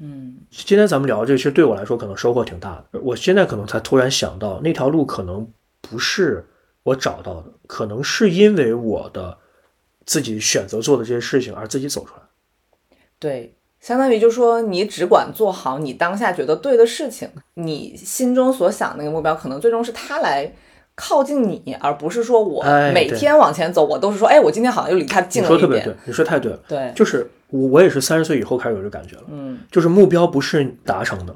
嗯，今天咱们聊这，其实对我来说可能收获挺大的。我现在可能才突然想到，那条路可能不是我找到的，可能是因为我的自己选择做的这些事情而自己走出来。对，相当于就是说，你只管做好你当下觉得对的事情，你心中所想那个目标，可能最终是他来靠近你，而不是说我哎每天往前走，我都是说，哎，我今天好像又离他近你了一点。说特别对，你说太对了。对，就是我，我也是三十岁以后开始有这感觉了。嗯，就是目标不是达成的，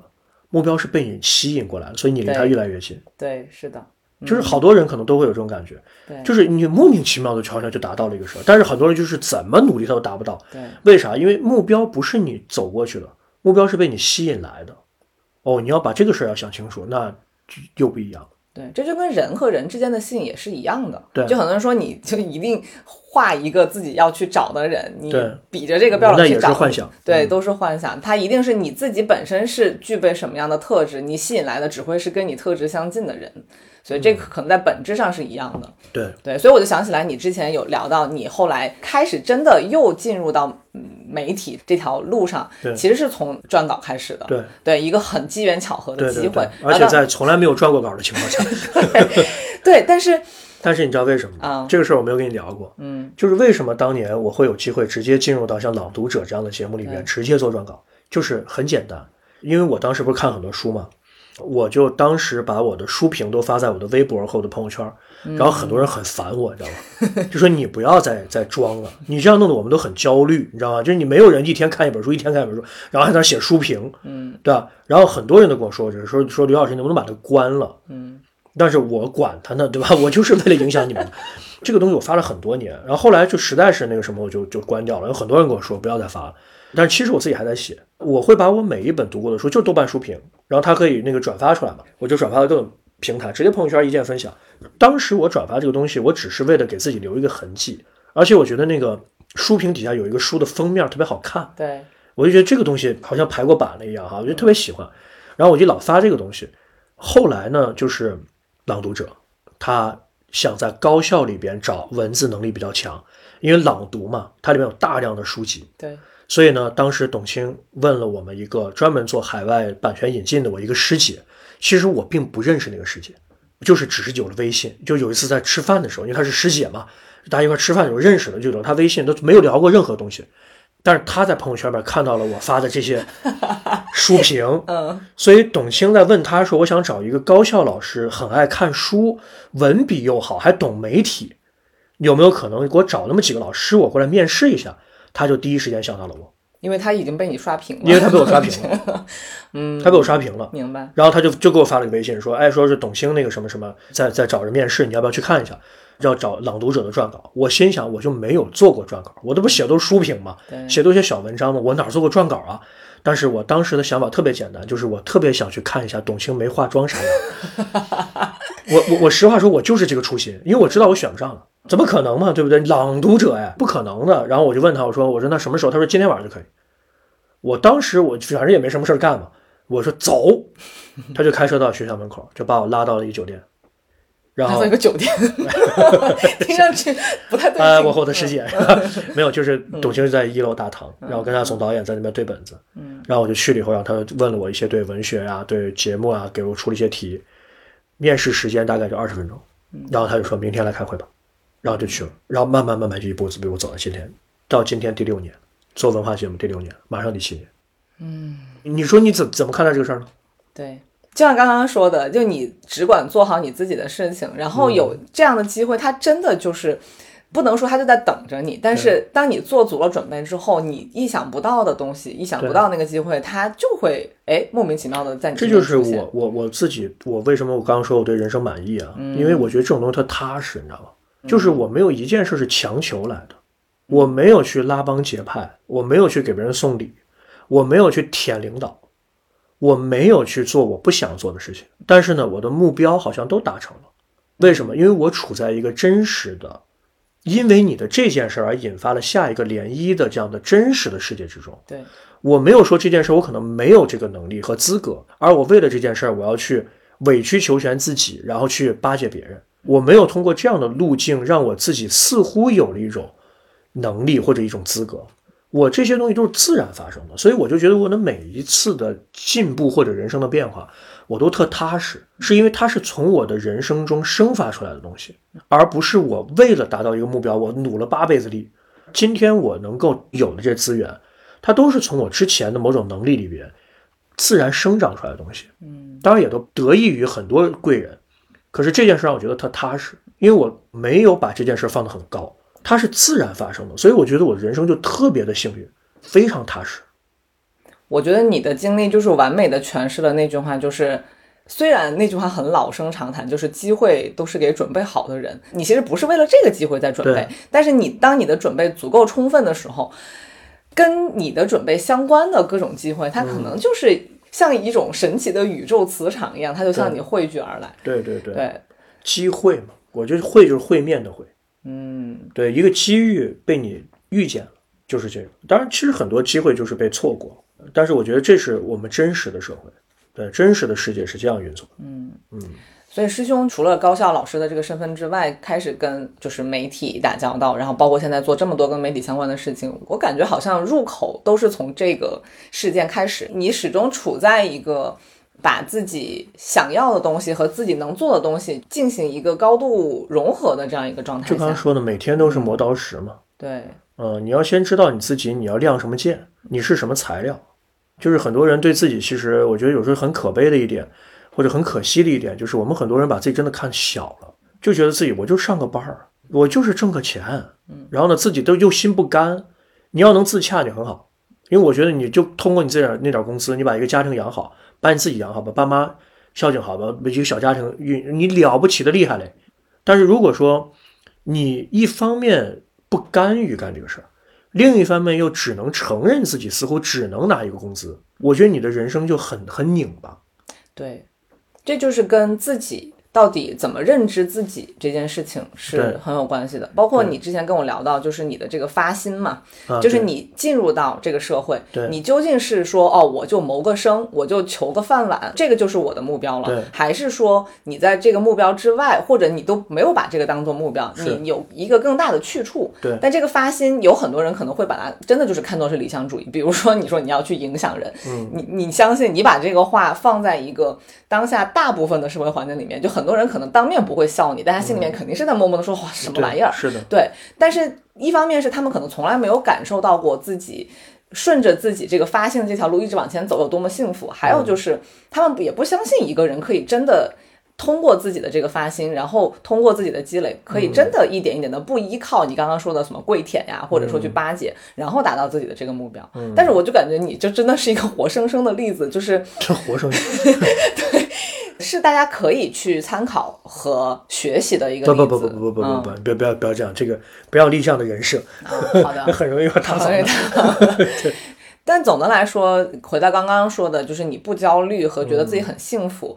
目标是被你吸引过来的，所以你离他越来越近。对，是的，就是好多人可能都会有这种感觉，对，就是你莫名其妙的悄悄就达到了一个事儿，但是很多人就是怎么努力他都达不到。对，为啥？因为目标不是你走过去的，目标是被你吸引来的。哦，你要把这个事儿要想清楚，那就又不一样。对，这就跟人和人之间的吸引也是一样的。对就很多人说，你就一定画一个自己要去找的人，你比着这个标那也是准去找，幻想。对，嗯都是幻想。它一定是你自己本身是具备什么样的特质，你吸引来的只会是跟你特质相近的人。所以这个可能在本质上是一样的。对，对，所以我就想起来，你之前有聊到，你后来开始真的又进入到嗯媒体这条路上，其实是从撰稿开始的。对，对，一个很机缘巧合的机会而且在从来没有撰过稿的情况下，对，但是 但是你知道为什么吗？啊这个事儿我没有跟你聊过。嗯，就是为什么当年我会有机会直接进入到像《朗读者》这样的节目里面，直接做撰稿，就是很简单，因为我当时不是看很多书嘛，我就当时把我的书评都发在我的微博和我的朋友圈，然后很多人很烦我，你知道吗？就说你不要再再装了，你这样弄得我们都很焦虑，你知道吗？就是你没有人一天看一本书，一天看一本书，然后还在那写书评，嗯，对吧？然后很多人都跟我说，就是说说刘老师，你能不能把它关了？嗯，但是我管他呢，对吧？我就是为了影响你们。这个东西我发了很多年，然后后来就实在是那个什么，我就就关掉了。有很多人跟我说不要再发了，但是其实我自己还在写。我会把我每一本读过的书，就是豆瓣书评，然后它可以那个转发出来嘛，我就转发到各种平台，直接朋友圈一键分享。当时我转发这个东西，我只是为了给自己留一个痕迹，而且我觉得那个书评底下有一个书的封面特别好看，对，我就觉得这个东西好像排过版了一样哈，我就特别喜欢，然后我就老发这个东西。后来呢，就是朗读者，他想在高校里边找文字能力比较强，因为朗读嘛，它里面有大量的书籍，对，所以呢，当时董卿问了我们一个专门做海外版权引进的我一个师姐，其实我并不认识那个师姐，就是只是有了微信，就有一次在吃饭的时候，因为她是师姐嘛，大家一块吃饭的时候认识的，就有她微信，都没有聊过任何东西。但是她在朋友圈里面看到了我发的这些 书评，嗯，所以董卿在问她说：“我想找一个高校老师，很爱看书，文笔又好，还懂媒体，有没有可能给我找那么几个老师，我过来面试一下？”他就第一时间想到了我，因为他已经被你刷屏了，因为他被我刷屏了，嗯，他被我刷屏了。明白。然后他就就给我发了个微信说，哎，说是董卿那个什么什么在在找人面试，你要不要去看一下？要找朗读者的撰稿。我心想，我就没有做过撰稿，我这不写都是书评嘛，写都些小文章嘛，我哪做过撰稿啊？但是我当时的想法特别简单，就是我特别想去看一下董卿没化妆啥样。我我我实话说，我就是这个初心，因为我知道我选不上了，怎么可能嘛，对不对？朗读者哎，不可能的。然后我就问他，我说我说那什么时候？他说今天晚上就可以。我当时我反正也没什么事儿干嘛，我说走，他就开车到学校门口，就把我拉到了一个酒店，然后一个酒店，听上去不太对。我和我的师姐没有，就是董卿是在一楼大堂，然后跟他总导演在那边对本子，嗯，然后我就去了以后，然后他问了我一些对文学啊、对节目啊，给我出了一些题，面试时间大概就二十分钟，然后他就说明天来开会吧，然后就去了，然后慢慢慢慢就一步一步走到今天，到今天第六年做文化节目第六年，马上第七年，嗯，你说你怎怎么看待这个事儿呢？对，就像刚刚说的，就你只管做好你自己的事情，然后有这样的机会，它真的就是。不能说他就在等着你，但是当你做足了准备之后，你意想不到的东西，意想不到那个机会，它就会哎莫名其妙的在你这就是我我我自己，我为什么我刚刚说我对人生满意啊？因为我觉得这种东西它踏实，你知道吗？就是我没有一件事是强求来的，我没有去拉帮结派，我没有去给别人送礼，我没有去舔领导，我没有去做我不想做的事情。但是呢，我的目标好像都达成了。为什么？因为我处在一个真实的，因为你的这件事儿而引发了下一个涟漪的这样的真实的世界之中。对，我没有说这件事儿我可能没有这个能力和资格，而我为了这件事儿我要去委曲求全自己，然后去巴结别人。我没有通过这样的路径让我自己似乎有了一种能力或者一种资格。我这些东西都是自然发生的，所以我就觉得我的每一次的进步或者人生的变化，我都特踏实，是因为它是从我的人生中生发出来的东西，而不是我为了达到一个目标，我努了八辈子力。今天我能够有的这资源，它都是从我之前的某种能力里边自然生长出来的东西。嗯，当然也都得益于很多贵人，可是这件事让我觉得特踏实，因为我没有把这件事放得很高，它是自然发生的，所以我觉得我人生就特别的幸运，非常踏实。我觉得你的经历就是完美的诠释了那句话，就是虽然那句话很老生常谈，就是机会都是给准备好的人，你其实不是为了这个机会在准备，但是你当你的准备足够充分的时候，跟你的准备相关的各种机会，它可能就是像一种神奇的宇宙磁场一样，它就向你汇聚而来。对对对，对，机会嘛，我觉得会就是会面的会，嗯，对，一个机遇被你遇见了，就是这个。当然，其实很多机会就是被错过，但是我觉得这是我们真实的社会，对，真实的世界是这样运作的。嗯嗯。所以师兄除了高校老师的这个身份之外，开始跟就是媒体打交道，然后包括现在做这么多跟媒体相关的事情，我感觉好像入口都是从这个事件开始。你始终处在一个把自己想要的东西和自己能做的东西进行一个高度融合的这样一个状态。就刚刚说的，每天都是磨刀石嘛。对，嗯，你要先知道你自己，你要亮什么剑，你是什么材料。就是很多人对自己，其实我觉得有时候很可悲的一点，或者很可惜的一点，就是我们很多人把自己真的看小了，就觉得自己我就上个班儿，我就是挣个钱，然后呢自己都又心不甘。你要能自洽就很好，因为我觉得你就通过你这点那点工资，你把一个家庭养好，把你自己养好，把爸妈孝敬好，把一个小家庭运，你了不起的厉害嘞。但是如果说你一方面不甘于干这个事儿，另一方面又只能承认自己似乎只能拿一个工资，我觉得你的人生就很很拧巴。对，这就是跟自己到底怎么认知自己这件事情是很有关系的。包括你之前跟我聊到，就是你的这个发心嘛，啊，就是你进入到这个社会，你究竟是说哦，我就谋个生，我就求个饭碗，这个就是我的目标了，还是说你在这个目标之外，或者你都没有把这个当做目标，你有一个更大的去处。对但这个发心，有很多人可能会把它真的就是看作是理想主义。比如说，你说你要去影响人，嗯你你相信你把这个话放在一个当下大部分的社会环境里面，就很多人可能当面不会笑你，但他心里面肯定是在默默的说哇什么玩意儿。是的，对，但是一方面是他们可能从来没有感受到过自己顺着自己这个发现的这条路一直往前走有多么幸福，还有就是他们也不相信一个人可以真的通过自己的这个发心，然后通过自己的积累，可以真的一点一点的不依靠你刚刚说的什么跪舔呀，或者说去巴结，然后达到自己的这个目标。但是我就感觉你就真的是一个活生生的例子，就是这活生生。是大家可以去参考和学习的一个不。不不不不不不嗯不，不要不要不要这样，这个不要立这样的人设，啊好的，很容易会塌房很容易的。但总的来说，回到刚刚说的，就是你不焦虑和觉得自己很幸福，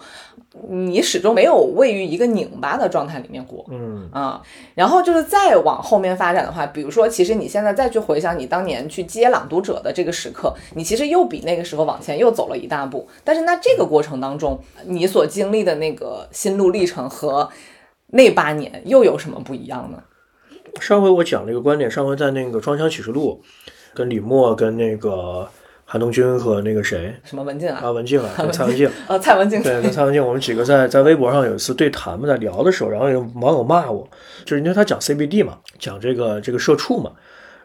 你始终没有位于一个拧巴的状态里面过。嗯啊，然后就是再往后面发展的话，比如说，其实你现在再去回想你当年去接朗读者的这个时刻，你其实又比那个时候往前又走了一大步。但是那这个过程当中，你所经历的那个心路历程和那八年又有什么不一样呢？上回我讲了一个观点，上回在那个《装箱启示录》，跟李默、跟那个韩东君和那个谁什么文静啊？啊文静啊，跟蔡文静，啊，蔡文静对，跟蔡文静，我们几个在在微博上有一次对谈嘛，在聊的时候，然后有网友骂我，就是因为他讲 CBD 嘛，讲这个这个社畜嘛。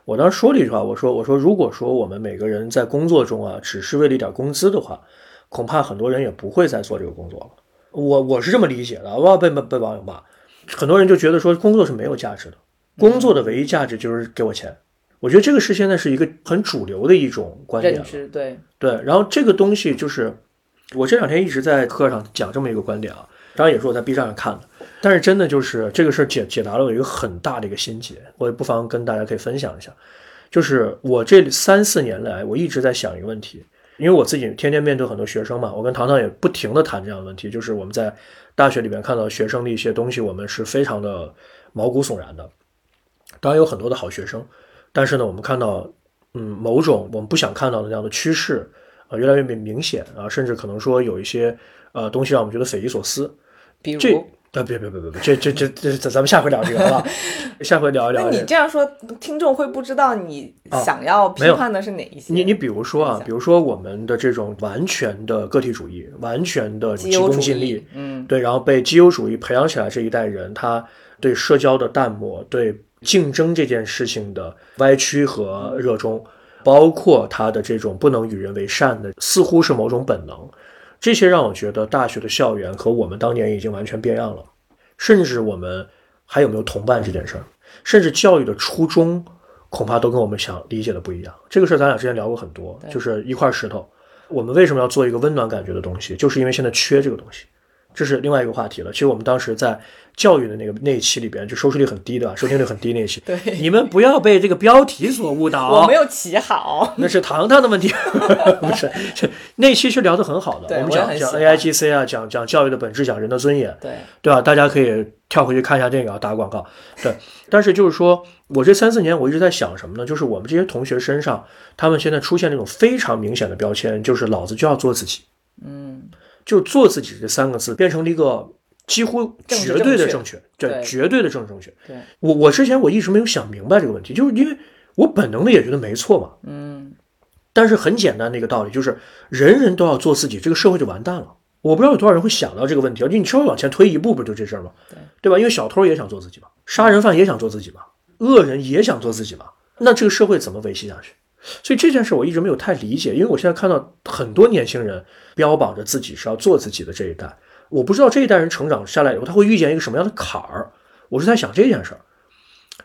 我当时说了一句话，我说我说如果说我们每个人在工作中啊，只是为了一点工资的话，恐怕很多人也不会再做这个工作了。我我是这么理解的，我要被被被网友骂，很多人就觉得说工作是没有价值的，工作的唯一价值就是给我钱。我觉得这个是现在是一个很主流的一种观点。认知，对，对，然后这个东西就是我这两天一直在课上讲这么一个观点啊，当然也是我在 B 站上看的，但是真的就是这个事儿解解答了我一个很大的一个心结，我也不妨跟大家可以分享一下，就是我这三四年来我一直在想一个问题，因为我自己天天面对很多学生嘛，我跟糖糖也不停的谈这样的问题，就是我们在大学里边看到学生的一些东西，我们是非常的毛骨悚然的，当然有很多的好学生，但是呢，我们看到嗯某种我们不想看到的那样的趋势。啊，越来越明明显啊，甚至可能说有一些呃东西让我们觉得匪夷所思。这比如，啊，别别别别别，这这这这，咱咱们下回聊这个好吧？下回聊一聊那。你这样说，听众会不知道你想要批判的是哪一些？你你比如说啊比如说我们的这种完全的个体主义，完全的急功近利，，嗯，对，然后被基优主义培养起来这一代人，他对社交的淡漠，对竞争这件事情的歪曲和热衷，包括他的这种不能与人为善的，似乎是某种本能，这些让我觉得大学的校园和我们当年已经完全变样了，甚至我们还有没有同伴这件事儿，甚至教育的初衷，恐怕都跟我们想理解的不一样。这个事儿咱俩之前聊过很多，就是一块石头。我们为什么要做一个温暖感觉的东西？就是因为现在缺这个东西。这是另外一个话题了。其实我们当时在教育的那个那一期里边，就收视率很低的，收听率很低那一期。对你们不要被这个标题所误导。我没有起好，那是糖糖的问题，不是，是那期是聊得很好的。我们讲讲我也很喜欢 AIGC 啊，讲讲教育的本质，讲人的尊严，对，对吧？大家可以跳回去看一下这个啊，打个广告。对，但是就是说我这三四年我一直在想什么呢？就是我们这些同学身上，他们现在出现那种非常明显的标签，就是老子就要做自己，嗯，就做自己这三个字变成了一个几乎绝对的正正确，对，绝对的正正确。对，我我之前我一直没有想明白这个问题，就是因为我本能的也觉得没错嘛，嗯，但是很简单的一个道理就是，人人都要做自己，这个社会就完蛋了。我不知道有多少人会想到这个问题啊！就你稍微往前推一步，不就这事儿吗？对，对吧？因为小偷也想做自己嘛，杀人犯也想做自己嘛，恶人也想做自己嘛。那这个社会怎么维系下去？所以这件事我一直没有太理解，因为我现在看到很多年轻人标榜着自己是要做自己的这一代，我不知道这一代人成长下来以后他会遇见一个什么样的坎儿。我是在想这件事儿。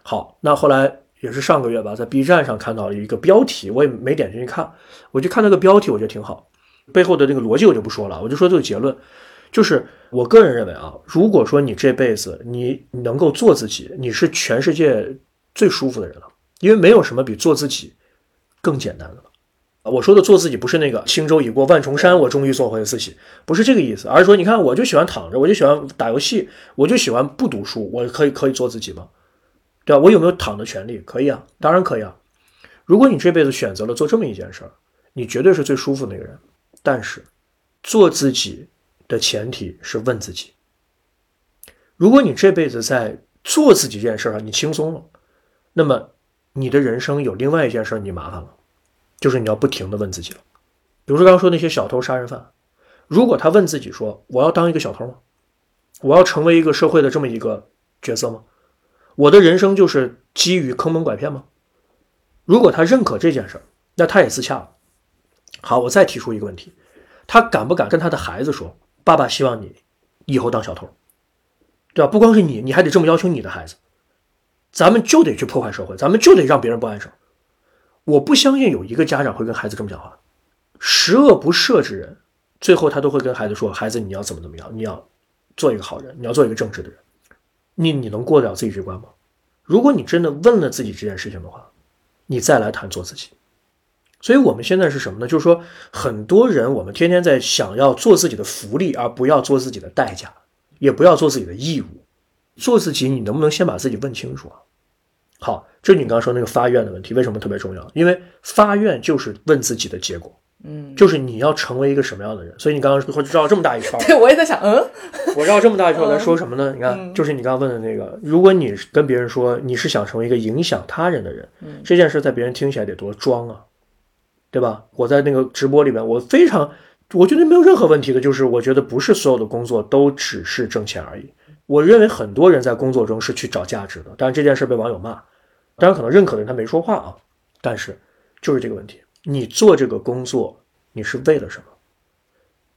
好，那后来也是上个月吧，在 B 站上看到了一个标题，我也没点进去看，我就看那个标题，我觉得挺好，背后的那个逻辑我就不说了，我就说这个结论，就是我个人认为啊，如果说你这辈子你能够做自己，你是全世界最舒服的人了，因为没有什么比做自己更简单了。我说的做自己不是那个轻舟已过万重山，我终于做回自己，不是这个意思，而是说，你看，我就喜欢躺着，我就喜欢打游戏，我就喜欢不读书，我可以可以做自己吗？对吧？我有没有躺的权利？可以啊，当然可以啊。如果你这辈子选择了做这么一件事儿，你绝对是最舒服的那个人。但是，做自己的前提是问自己：如果你这辈子在做自己这件事上你轻松了，那么你的人生有另外一件事儿你麻烦了，就是你要不停的问自己了。比如说刚刚说那些小偷、杀人犯，如果他问自己说：“我要当一个小偷吗？我要成为一个社会的这么一个角色吗？我的人生就是基于坑蒙拐骗吗？”如果他认可这件事儿，那他也自洽了。好，我再提出一个问题：他敢不敢跟他的孩子说：“爸爸希望你以后当小偷，对吧？不光是你，你还得这么要求你的孩子，咱们就得去破坏社会，咱们就得让别人不安生。我不相信有一个家长会跟孩子这么讲话，十恶不赦之人，最后他都会跟孩子说：“孩子，你要怎么怎么样，你要做一个好人，你要做一个正直的人。”你你能过得了自己这关吗？如果你真的问了自己这件事情的话，你再来谈做自己。所以我们现在是什么呢？就是说，很多人我们天天在想要做自己的福利，而不要做自己的代价，也不要做自己的义务。做自己，你能不能先把自己问清楚啊？好，这是你刚刚说那个发愿的问题，为什么特别重要？因为发愿就是问自己的结果，嗯，就是你要成为一个什么样的人。所以你刚刚会绕这么大一圈儿，对我也在想，嗯，我绕这么大一圈儿 在 说什么呢？你看，就是你刚刚问的那个，如果你跟别人说你是想成为一个影响他人的人，这件事在别人听起来得多装啊，对吧？我在那个直播里面，我非常，我觉得没有任何问题的，就是我觉得不是所有的工作都只是挣钱而已。我认为很多人在工作中是去找价值的，但是这件事被网友骂，当然可能认可的人他没说话啊，但是就是这个问题，你做这个工作你是为了什么？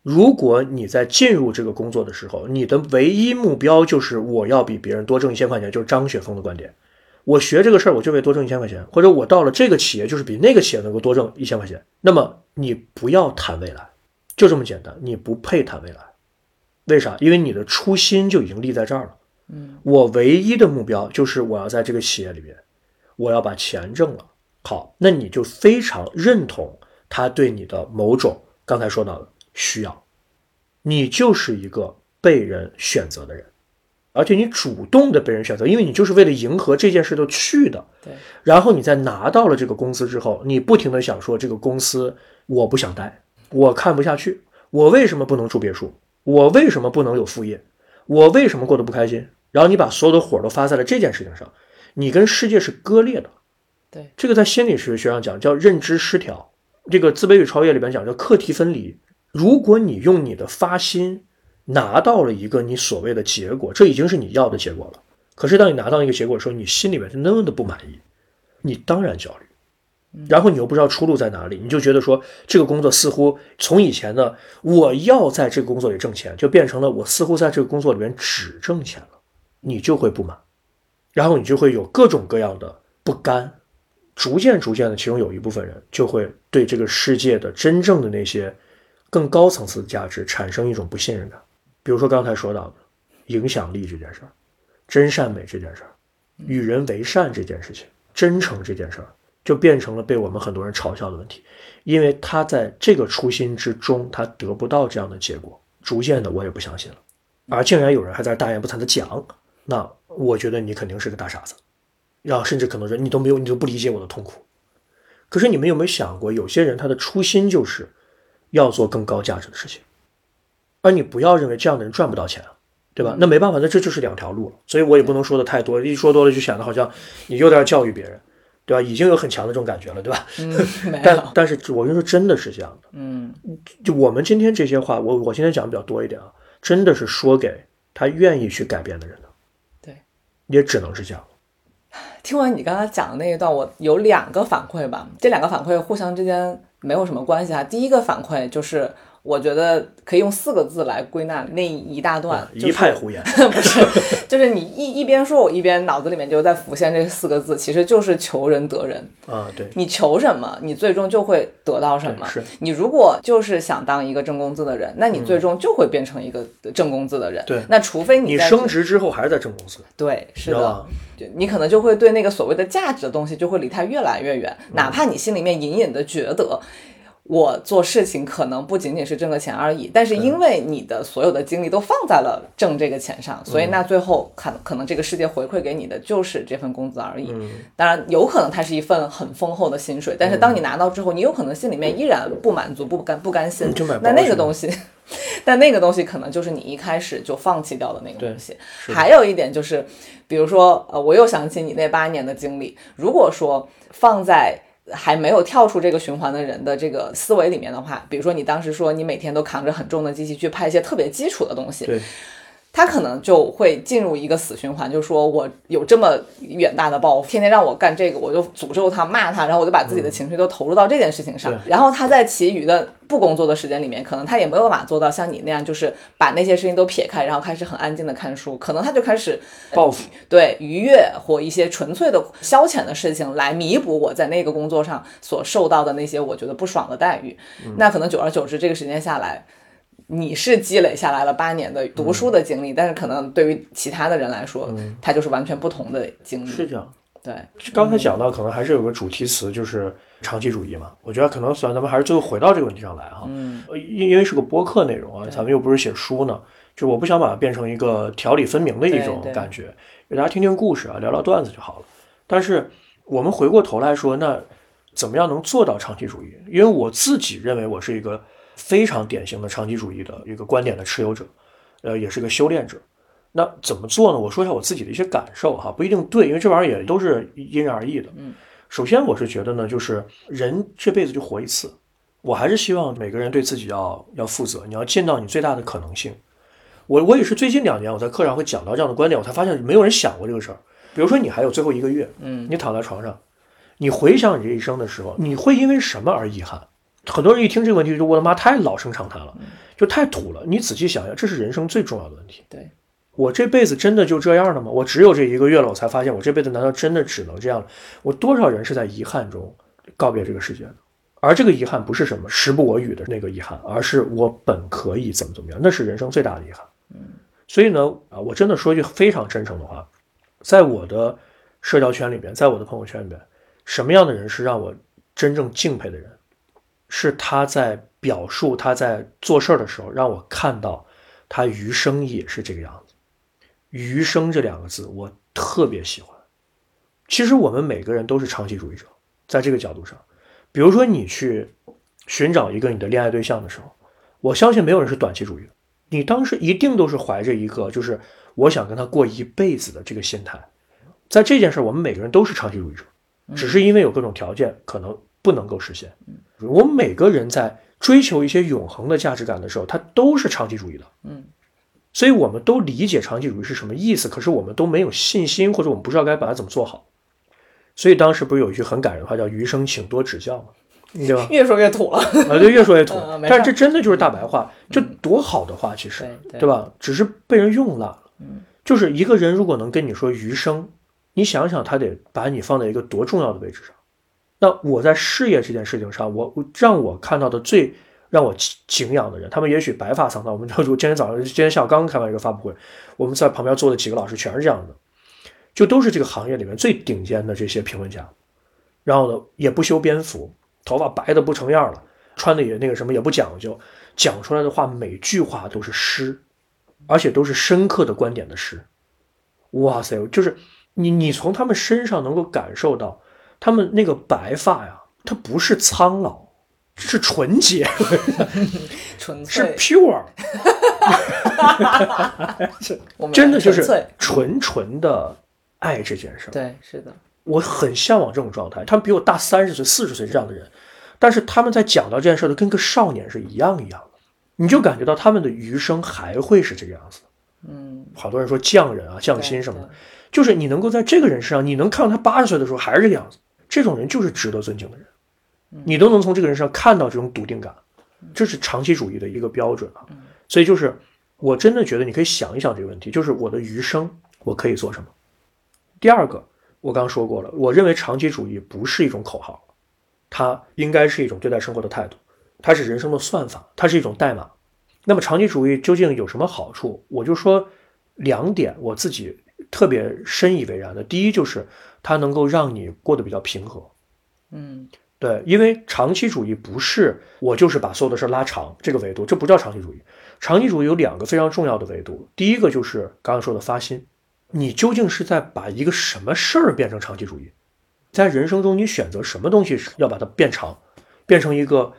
如果你在进入这个工作的时候，你的唯一目标就是我要比别人多挣一千块钱，就是张雪峰的观点。我学这个事儿，我就为多挣一千块钱，或者我到了这个企业，就是比那个企业能够多挣一千块钱。那么你不要谈未来，就这么简单，你不配谈未来。为啥？因为你的初心就已经立在这儿了。嗯，我唯一的目标就是我要在这个企业里边，我要把钱挣了。好，那你就非常认同他对你的某种刚才说到的需要，你就是一个被人选择的人，而且你主动的被人选择，因为你就是为了迎合这件事都去的。对，然后你在拿到了这个公司之后，你不停的想说这个公司我不想待，我看不下去，我为什么不能住别墅？我为什么不能有副业？我为什么过得不开心？然后你把所有的火都发在了这件事情上，你跟世界是割裂的。对，这个在心理学学上讲叫认知失调，这个《自卑与超越》里边讲叫课题分离。如果你用你的发心拿到了一个你所谓的结果，这已经是你要的结果了。可是当你拿到一个结果的时候，你心里面是那么的不满意，你当然焦虑。然后你又不知道出路在哪里，你就觉得说这个工作似乎从以前的我要在这个工作里挣钱，就变成了我似乎在这个工作里面只挣钱了，你就会不满，然后你就会有各种各样的不甘，逐渐逐渐的，其中有一部分人就会对这个世界的真正的那些更高层次的价值产生一种不信任感，比如说刚才说到的影响力这件事儿，真善美这件事儿，与人为善这件事情，真诚这件事儿。就变成了被我们很多人嘲笑的问题，因为他在这个初心之中，他得不到这样的结果，逐渐的我也不相信了，而竟然有人还在大言不惭的讲，那我觉得你肯定是个大傻子，然后甚至可能说你都没有，你都不理解我的痛苦。可是你们有没有想过，有些人他的初心就是要做更高价值的事情，而你不要认为这样的人赚不到钱啊，对吧？那没办法，那这就是两条路了，所以我也不能说的太多，一说多了就显得好像你有点教育别人。对吧？已经有很强的这种感觉了，对吧？嗯，但有，但是我跟你说，真的是这样的。嗯，就我们今天这些话，我我今天讲的比较多一点啊，真的是说给他愿意去改变的人的。对，也只能是这样。听完你刚才讲的那一段，我有两个反馈吧，这两个反馈互相之间没有什么关系啊。第一个反馈就是，我觉得可以用四个字来归纳那一大段，就是一派胡言。不是，就是你一一边说，我一边脑子里面就在浮现这四个字，其实就是求人得人。啊，对，你求什么，你最终就会得到什么是。你如果就是想当一个挣工资的人，那你最终就会变成一个挣工资的人。对那除非在你升职之后还是在挣工资，对，是的你可能就会对那个所谓的价值的东西就会离他越来越远，哪怕你心里面隐隐的觉得。我做事情可能不仅仅是挣个钱而已，但是因为你的所有的精力都放在了挣这个钱上，所以那最后可可能这个世界回馈给你的就是这份工资而已。当然，有可能它是一份很丰厚的薪水，但是当你拿到之后，你有可能心里面依然不满足、不甘不甘心。那那个东西，但那个东西可能就是你一开始就放弃掉的那个东西。还有一点就是，比如说，呃，我又想起你那八年的经历，如果说放在还没有跳出这个循环的人的这个思维里面的话，比如说你当时说你每天都扛着很重的机器去拍一些特别基础的东西，他可能就会进入一个死循环，就是说我有这么远大的抱负，天天让我干这个，我就诅咒他、骂他，然后我就把自己的情绪都投入到这件事情上。对然后他在其余的不工作的时间里面，可能他也没有办法做到像你那样，就是把那些事情都撇开，然后开始很安静的看书。可能他就开始报复。对愉悦或一些纯粹的消遣的事情来弥补我在那个工作上所受到的那些我觉得不爽的待遇。那可能久而久之，这个时间下来。你是积累下来了八年的读书的经历，但是可能对于其他的人来说，他就是完全不同的经历。是这样。对，刚才讲到，可能还是有个主题词，就是长期主义嘛。我觉得可能虽然咱们还是最后回到这个问题上来哈。嗯，呃因因为是个播客内容啊，咱们又不是写书呢，就我不想把它变成一个条理分明的一种感觉，给大家听听故事啊，聊聊段子就好了。但是我们回过头来说，那怎么样能做到长期主义？因为我自己认为我是一个非常典型的长期主义的一个观点的持有者，呃，也是个修炼者。那怎么做呢？我说一下我自己的一些感受哈，不一定对，因为这玩意儿也都是因人而异的。嗯，首先我是觉得呢，就是人这辈子就活一次，我还是希望每个人对自己要要负责，你要尽到你最大的可能性。我我也是最近两年我在课上会讲到这样的观点，我才发现没有人想过这个事儿。比如说你还有最后一个月，嗯，你躺在床上，你回想你这一生的时候，你会因为什么而遗憾？很多人一听这个问题就我的妈太老生常谈了，就太土了。你仔细想想，这是人生最重要的问题。对，我这辈子真的就这样了吗？我只有这一个月了，我才发现我这辈子难道真的只能这样了？我多少人是在遗憾中告别这个世界的？而这个遗憾不是什么时不我与的那个遗憾，而是我本可以怎么怎么样，那是人生最大的遗憾。嗯，所以呢，啊，我真的说一句非常真诚的话，在我的社交圈里边，在我的朋友圈里边，什么样的人是让我真正敬佩的人？是他在表述他在做事儿的时候，让我看到他余生也是这个样子。余生这两个字，我特别喜欢。其实我们每个人都是长期主义者，在这个角度上，比如说你去寻找一个你的恋爱对象的时候，我相信没有人是短期主义的。你当时一定都是怀着一个就是我想跟他过一辈子的这个心态。在这件事，我们每个人都是长期主义者，只是因为有各种条件可能不能够实现。我们每个人在追求一些永恒的价值感的时候，他都是长期主义的。嗯，所以我们都理解长期主义是什么意思，可是我们都没有信心，或者我们不知道该把它怎么做好。所以当时不是有一句很感人的话叫“余生请多指教”吗？对吧？越说越土了。啊，对，越说越土 但是这真的就是大白话，这多好的话，其实对吧？只是被人用烂了。嗯，就是一个人如果能跟你说余生，你想想他得把你放在一个多重要的位置上。那我在事业这件事情上，我让我看到的最让我敬仰的人，他们也许白发苍苍。我们就今天早上今天下午刚刚开完一个发布会，我们在旁边坐的几个老师全是这样的，就都是这个行业里面最顶尖的这些评论家。然后呢，也不修边幅，头发白的不成样了，穿的也那个什么也不讲究，讲出来的话每句话都是诗，而且都是深刻的观点的诗。哇塞，就是你你从他们身上能够感受到，他们那个白发呀，它不是苍老，是纯洁，是纯粹，pure，真的就是纯纯纯的爱这件事儿。对，是的，我很向往这种状态。他们比我大三十岁、四十岁这样的人，但是他们在讲到这件事儿的，跟个少年是一样一样的。你就感觉到他们的余生还会是这个样子。嗯，好多人说匠人啊、匠心什么的，就是你能够在这个人身上，你能看到他八十岁的时候还是这个样子，这种人就是值得尊敬的人。你都能从这个人身上看到这种笃定感，这是长期主义的一个标准啊。所以就是，我真的觉得你可以想一想这个问题，就是我的余生我可以做什么。第二个，我刚说过了，我认为长期主义不是一种口号，它应该是一种对待生活的态度，它是人生的算法，它是一种代码。那么长期主义究竟有什么好处？我就说两点，我自己特别深以为然的。第一就是它能够让你过得比较平和，嗯，对，因为长期主义不是我就是把所有的事儿拉长这个维度，这不叫长期主义。长期主义有两个非常重要的维度，第一个就是刚刚说的发心，你究竟是在把一个什么事儿变成长期主义？在人生中，你选择什么东西要把它变长，变成一个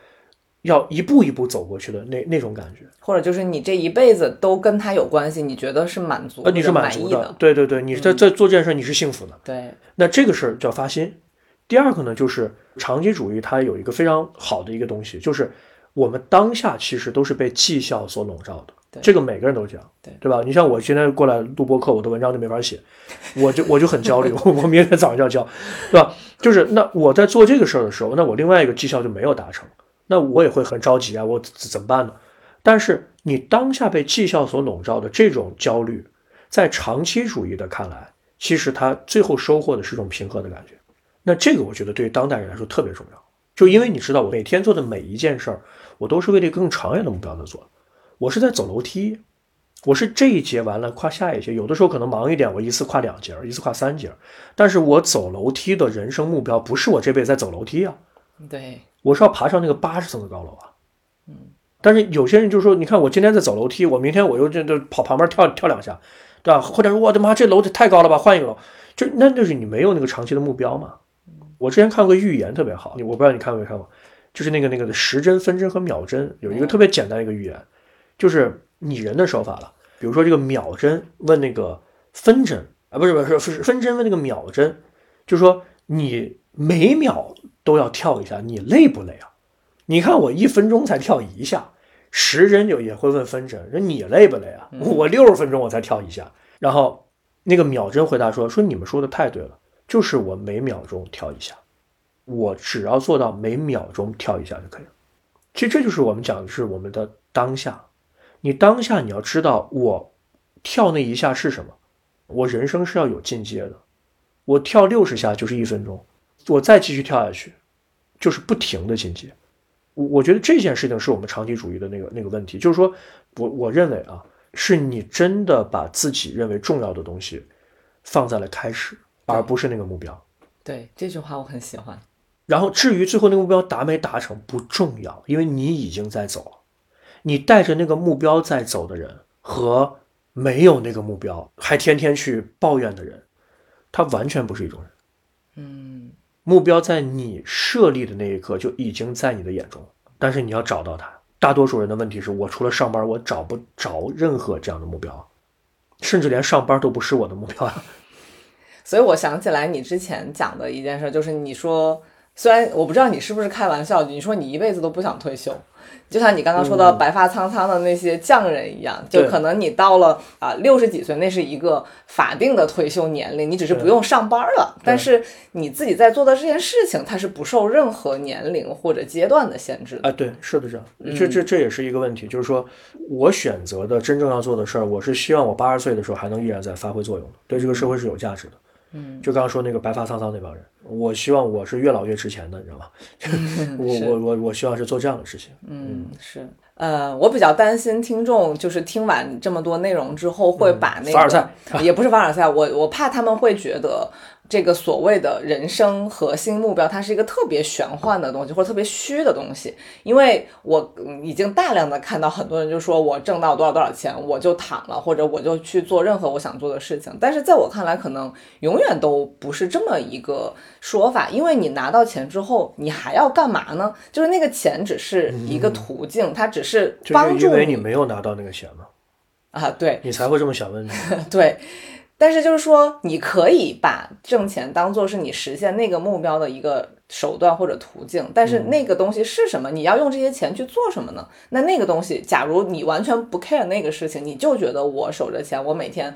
要一步一步走过去的那那种感觉。或者就是你这一辈子都跟他有关系，你觉得是满足你是满意的，对对对，你在在做这件事，你是幸福的。对，那这个事儿叫发心。第二个呢，就是长期主义，它有一个非常好的一个东西，就是我们当下其实都是被绩效所笼罩的。这个每个人都这样，对对吧？你像我今天过来录播课，我的文章就没法写，我就我就很焦虑，我 我明天早上就要交，对吧？就是那我在做这个事儿的时候，那我另外一个绩效就没有达成，那我也会很着急啊，我怎么办呢？但是你当下被绩效所笼罩的这种焦虑，在长期主义的看来，其实它最后收获的是一种平和的感觉。那这个我觉得对于当代人来说特别重要，就因为你知道，我每天做的每一件事儿，我都是为了更长远的目标在做。我是在走楼梯，我是这一节完了跨下一节，有的时候可能忙一点，我一次跨两节，一次跨三节。但是我走楼梯的人生目标不是我这辈子在走楼梯啊，对，我是要爬上那个八十层的高楼啊。嗯，但是有些人就说，你看我今天在走楼梯，我明天我又这这跑旁边跳跳两下，对吧？或者说我的妈，这楼太高了吧，换一个楼，就那就是你没有那个长期的目标嘛。我之前看过个预言特别好，我不知道你看过没看过，就是那个那个的时针、分针和秒针，有一个特别简单的一个预言。就是拟人的手法了，比如说这个秒针问那个分针啊，不是不是是分针问那个秒针，就说你每秒都要跳一下，你累不累啊？你看我一分钟才跳一下，时针就也会问分针，说你累不累啊？我六十分钟我才跳一下，然后那个秒针回答说说你们说的太对了，就是我每秒钟跳一下，我只要做到每秒钟跳一下就可以了。其实这就是我们讲的是我们的当下。你当下你要知道，我跳那一下是什么？我人生是要有进阶的。我跳六十下就是一分钟，我再继续跳下去，就是不停的进阶。我我觉得这件事情是我们长期主义的那个那个问题，就是说我我认为啊，是你真的把自己认为重要的东西放在了开始，而不是那个目标。对这句话我很喜欢。然后至于最后那个目标达没达成不重要，因为你已经在走了。你带着那个目标在走的人，和没有那个目标还天天去抱怨的人，他完全不是一种人。嗯，目标在你设立的那一刻就已经在你的眼中，但是你要找到它。大多数人的问题是我除了上班，我找不着任何这样的目标，甚至连上班都不是我的目标啊。所以我想起来你之前讲的一件事，就是你说，虽然我不知道你是不是开玩笑，你说你一辈子都不想退休。就像你刚刚说到白发苍苍的那些匠人一样，就可能你到了啊六十几岁，那是一个法定的退休年龄，你只是不用上班了。但是你自己在做的这件事情，它是不受任何年龄或者阶段的限制的。啊，对，是的，这样，这这这也是一个问题，就是说我选择的真正要做的事儿，我是希望我八十岁的时候还能依然在发挥作用的，对这个社会是有价值的。嗯，就刚刚说那个白发苍苍那帮人，我希望我是越老越值钱的，你知道吗？我我我我希望是做这样的事情。嗯，是。呃，我比较担心听众就是听完这么多内容之后会把那个凡尔赛 也不是凡尔赛，我我怕他们会觉得。这个所谓的人生核心目标，它是一个特别玄幻的东西，或者特别虚的东西。因为我已经大量的看到很多人就说，我挣到多少多少钱，我就躺了，或者我就去做任何我想做的事情。但是在我看来，可能永远都不是这么一个说法。因为你拿到钱之后，你还要干嘛呢？就是那个钱只是一个途径，它只是帮助因为你没有拿到那个钱嘛。啊，对，你才会这么想问题。对。但是就是说，你可以把挣钱当做是你实现那个目标的一个手段或者途径，但是那个东西是什么？你要用这些钱去做什么呢？那那个东西，假如你完全不 care 那个事情，你就觉得我守着钱，我每天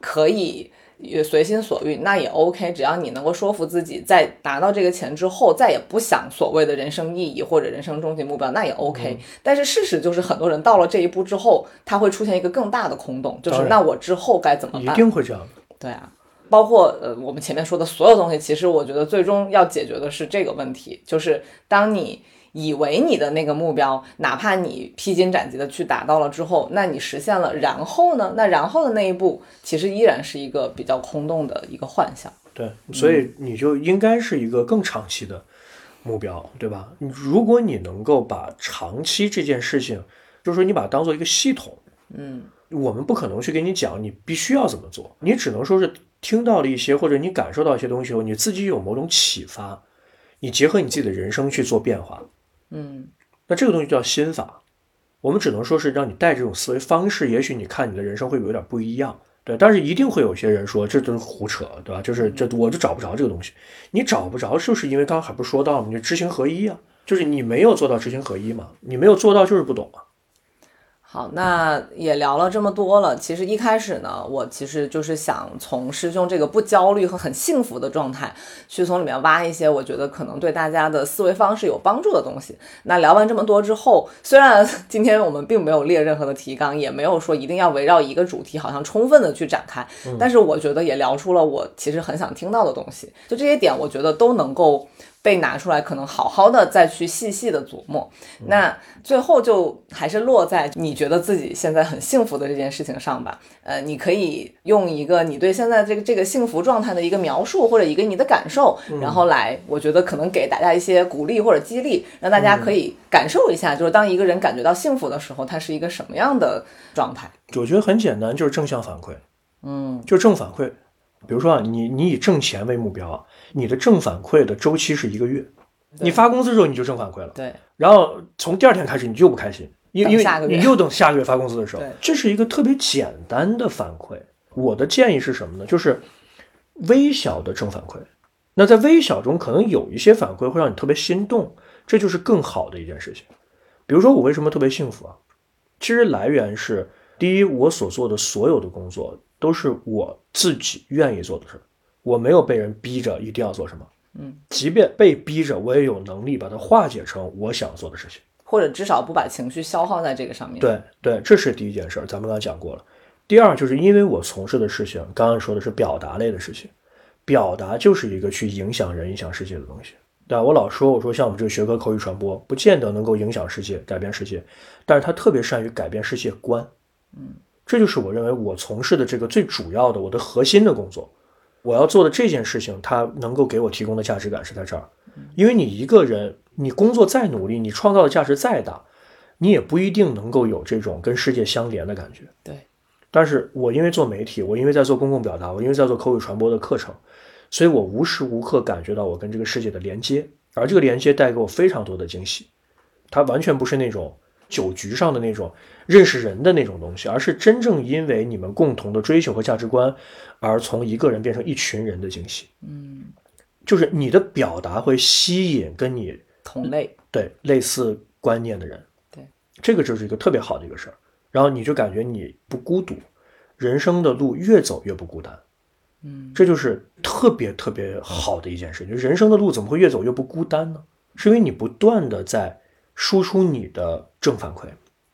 可以。也随心所欲，那也 OK。只要你能够说服自己，在拿到这个钱之后，再也不想所谓的人生意义或者人生终极目标，那也 OK。但是事实就是，很多人到了这一步之后，他会出现一个更大的空洞，就是那我之后该怎么办？一定会这样的。对啊，包括呃，我们前面说的所有东西，其实我觉得最终要解决的是这个问题，就是当你。以为你的那个目标，哪怕你披荆斩棘的去达到了之后，那你实现了，然后呢？那然后的那一步，其实依然是一个比较空洞的一个幻想。对，所以你就应该是一个更长期的目标，对吧？如果你能够把长期这件事情，就是说你把它当做一个系统，嗯，我们不可能去给你讲你必须要怎么做，你只能说是听到了一些或者你感受到一些东西后，你自己有某种启发，你结合你自己的人生去做变化。嗯，那这个东西叫心法，我们只能说是让你带这种思维方式，也许你看你的人生会有点不一样，对。但是一定会有些人说这都是胡扯，对吧？就是这我就找不着这个东西，你找不着，就是因为刚刚还不是说到吗？你知行合一啊，就是你没有做到知行合一嘛，你没有做到就是不懂啊。好，那也聊了这么多了。其实一开始呢，我其实就是想从师兄这个不焦虑和很幸福的状态，去从里面挖一些我觉得可能对大家的思维方式有帮助的东西。那聊完这么多之后，虽然 今天我们并没有列任何的提纲，也没有说一定要围绕一个主题，好像充分的去展开，但是我觉得也聊出了我其实很想听到的东西。就这些点，我觉得都能够。被拿出来，可能好好的再去细细的琢磨，那最后就还是落在你觉得自己现在很幸福的这件事情上吧。呃，你可以用一个你对现在这个这个幸福状态的一个描述，或者一个你的感受，然后来，我觉得可能给大家一些鼓励或者激励，让大家可以感受一下，就是当一个人感觉到幸福的时候，他是一个什么样的状态。我觉得很简单，就是正向反馈，嗯，就正反馈。比如说啊，你你以挣钱为目标，你的正反馈的周期是一个月，你发工资的时候你就正反馈了，对，然后从第二天开始你就不开心，因因为你又等下个月发工资的时候，这是一个特别简单的反馈。我的建议是什么呢？就是微小的正反馈，那在微小中可能有一些反馈会让你特别心动，这就是更好的一件事情。比如说我为什么特别幸福啊？其实来源是第一，我所做的所有的工作。都是我自己愿意做的事，我没有被人逼着一定要做什么。嗯，即便被逼着，我也有能力把它化解成我想做的事情，或者至少不把情绪消耗在这个上面。对对，这是第一件事，咱们刚才讲过了。第二，就是因为我从事的事情，刚刚说的是表达类的事情，表达就是一个去影响人、影响世界的东西。对吧？我老说，我说像我们这个学科口语传播，不见得能够影响世界、改变世界，但是他特别善于改变世界观。嗯。这就是我认为我从事的这个最主要的、我的核心的工作。我要做的这件事情，它能够给我提供的价值感是在这儿。因为你一个人，你工作再努力，你创造的价值再大，你也不一定能够有这种跟世界相连的感觉。对。但是我因为做媒体，我因为在做公共表达，我因为在做口语传播的课程，所以我无时无刻感觉到我跟这个世界的连接，而这个连接带给我非常多的惊喜。它完全不是那种。酒局上的那种认识人的那种东西，而是真正因为你们共同的追求和价值观，而从一个人变成一群人的惊喜。嗯，就是你的表达会吸引跟你同类对类似观念的人。对，这个就是一个特别好的一个事儿。然后你就感觉你不孤独，人生的路越走越不孤单。嗯，这就是特别特别好的一件事。就人生的路怎么会越走越不孤单呢？是因为你不断的在。输出你的正反馈，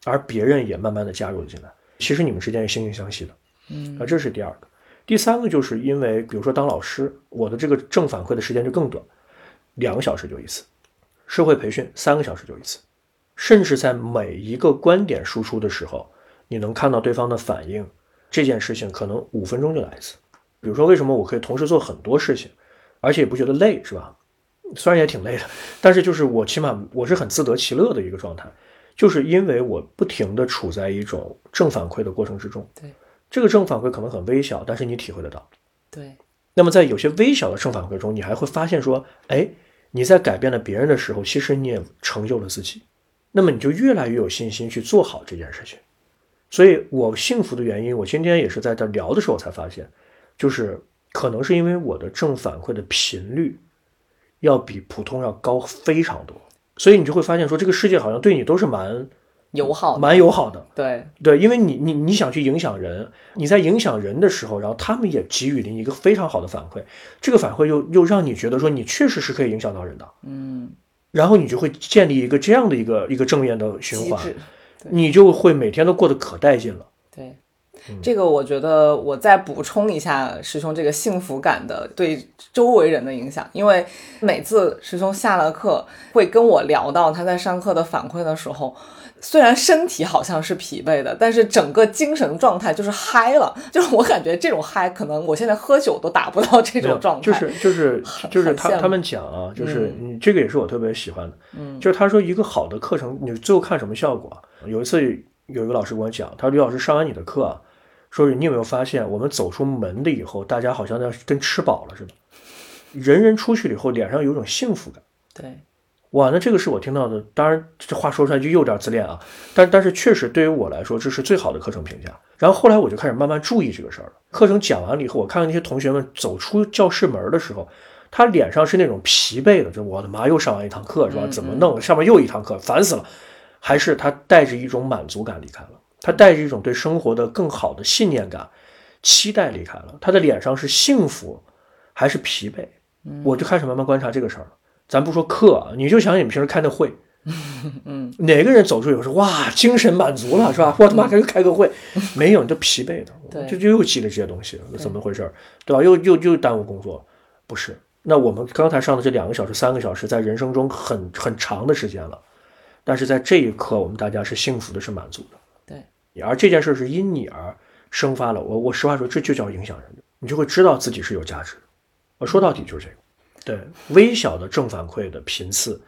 而别人也慢慢的加入了进来。其实你们之间是惺惺相惜的，嗯，啊，这是第二个。第三个就是因为，比如说当老师，我的这个正反馈的时间就更短，两个小时就一次；社会培训三个小时就一次。甚至在每一个观点输出的时候，你能看到对方的反应，这件事情可能五分钟就来一次。比如说，为什么我可以同时做很多事情，而且也不觉得累，是吧？虽然也挺累的，但是就是我起码我是很自得其乐的一个状态，就是因为我不停的处在一种正反馈的过程之中。对，这个正反馈可能很微小，但是你体会得到。对，那么在有些微小的正反馈中，你还会发现说，哎，你在改变了别人的时候，其实你也成就了自己。那么你就越来越有信心去做好这件事情。所以我幸福的原因，我今天也是在这聊的时候才发现，就是可能是因为我的正反馈的频率。要比普通要高非常多，所以你就会发现说，这个世界好像对你都是蛮友好、蛮友好的。对对，因为你你你想去影响人，你在影响人的时候，然后他们也给予了你一个非常好的反馈，这个反馈又又让你觉得说你确实是可以影响到人的，嗯，然后你就会建立一个这样的一个一个正面的循环，你就会每天都过得可带劲了。对。这个我觉得我再补充一下师兄这个幸福感的对周围人的影响，因为每次师兄下了课会跟我聊到他在上课的反馈的时候，虽然身体好像是疲惫的，但是整个精神状态就是嗨了，就是我感觉这种嗨可能我现在喝酒都达不到这种状态，就是就是就是他他们讲啊，就是你这个也是我特别喜欢的，嗯，就是他说一个好的课程你最后看什么效果？有一次有一个老师跟我讲，他说李老师上完你的课。说你有没有发现，我们走出门的以后，大家好像要跟吃饱了似的，人人出去了以后，脸上有种幸福感。对，哇，那这个是我听到的。当然，这话说出来就有点自恋啊，但但是确实对于我来说，这是最好的课程评价。然后后来我就开始慢慢注意这个事儿了。课程讲完了以后，我看看那些同学们走出教室门的时候，他脸上是那种疲惫的，就我的妈，又上完一堂课是吧？怎么弄？上面又一堂课，烦死了。还是他带着一种满足感离开了。他带着一种对生活的更好的信念感、期待离开了。他的脸上是幸福还是疲惫？我就开始慢慢观察这个事儿了。咱不说课啊，你就想你们平时开那会，嗯，哪个人走出以后说哇精神满足了是吧？我他妈开开个会，没有，你都疲惫的，对就就又积累这些东西，那怎么回事？对吧？又又又耽误工作，不是？那我们刚才上的这两个小时、三个小时，在人生中很很长的时间了，但是在这一刻，我们大家是幸福的，是满足的。对，而这件事是因你而生发了。我我实话说，这就叫影响人，你就会知道自己是有价值的。我说到底就是这个，对，微小的正反馈的频次，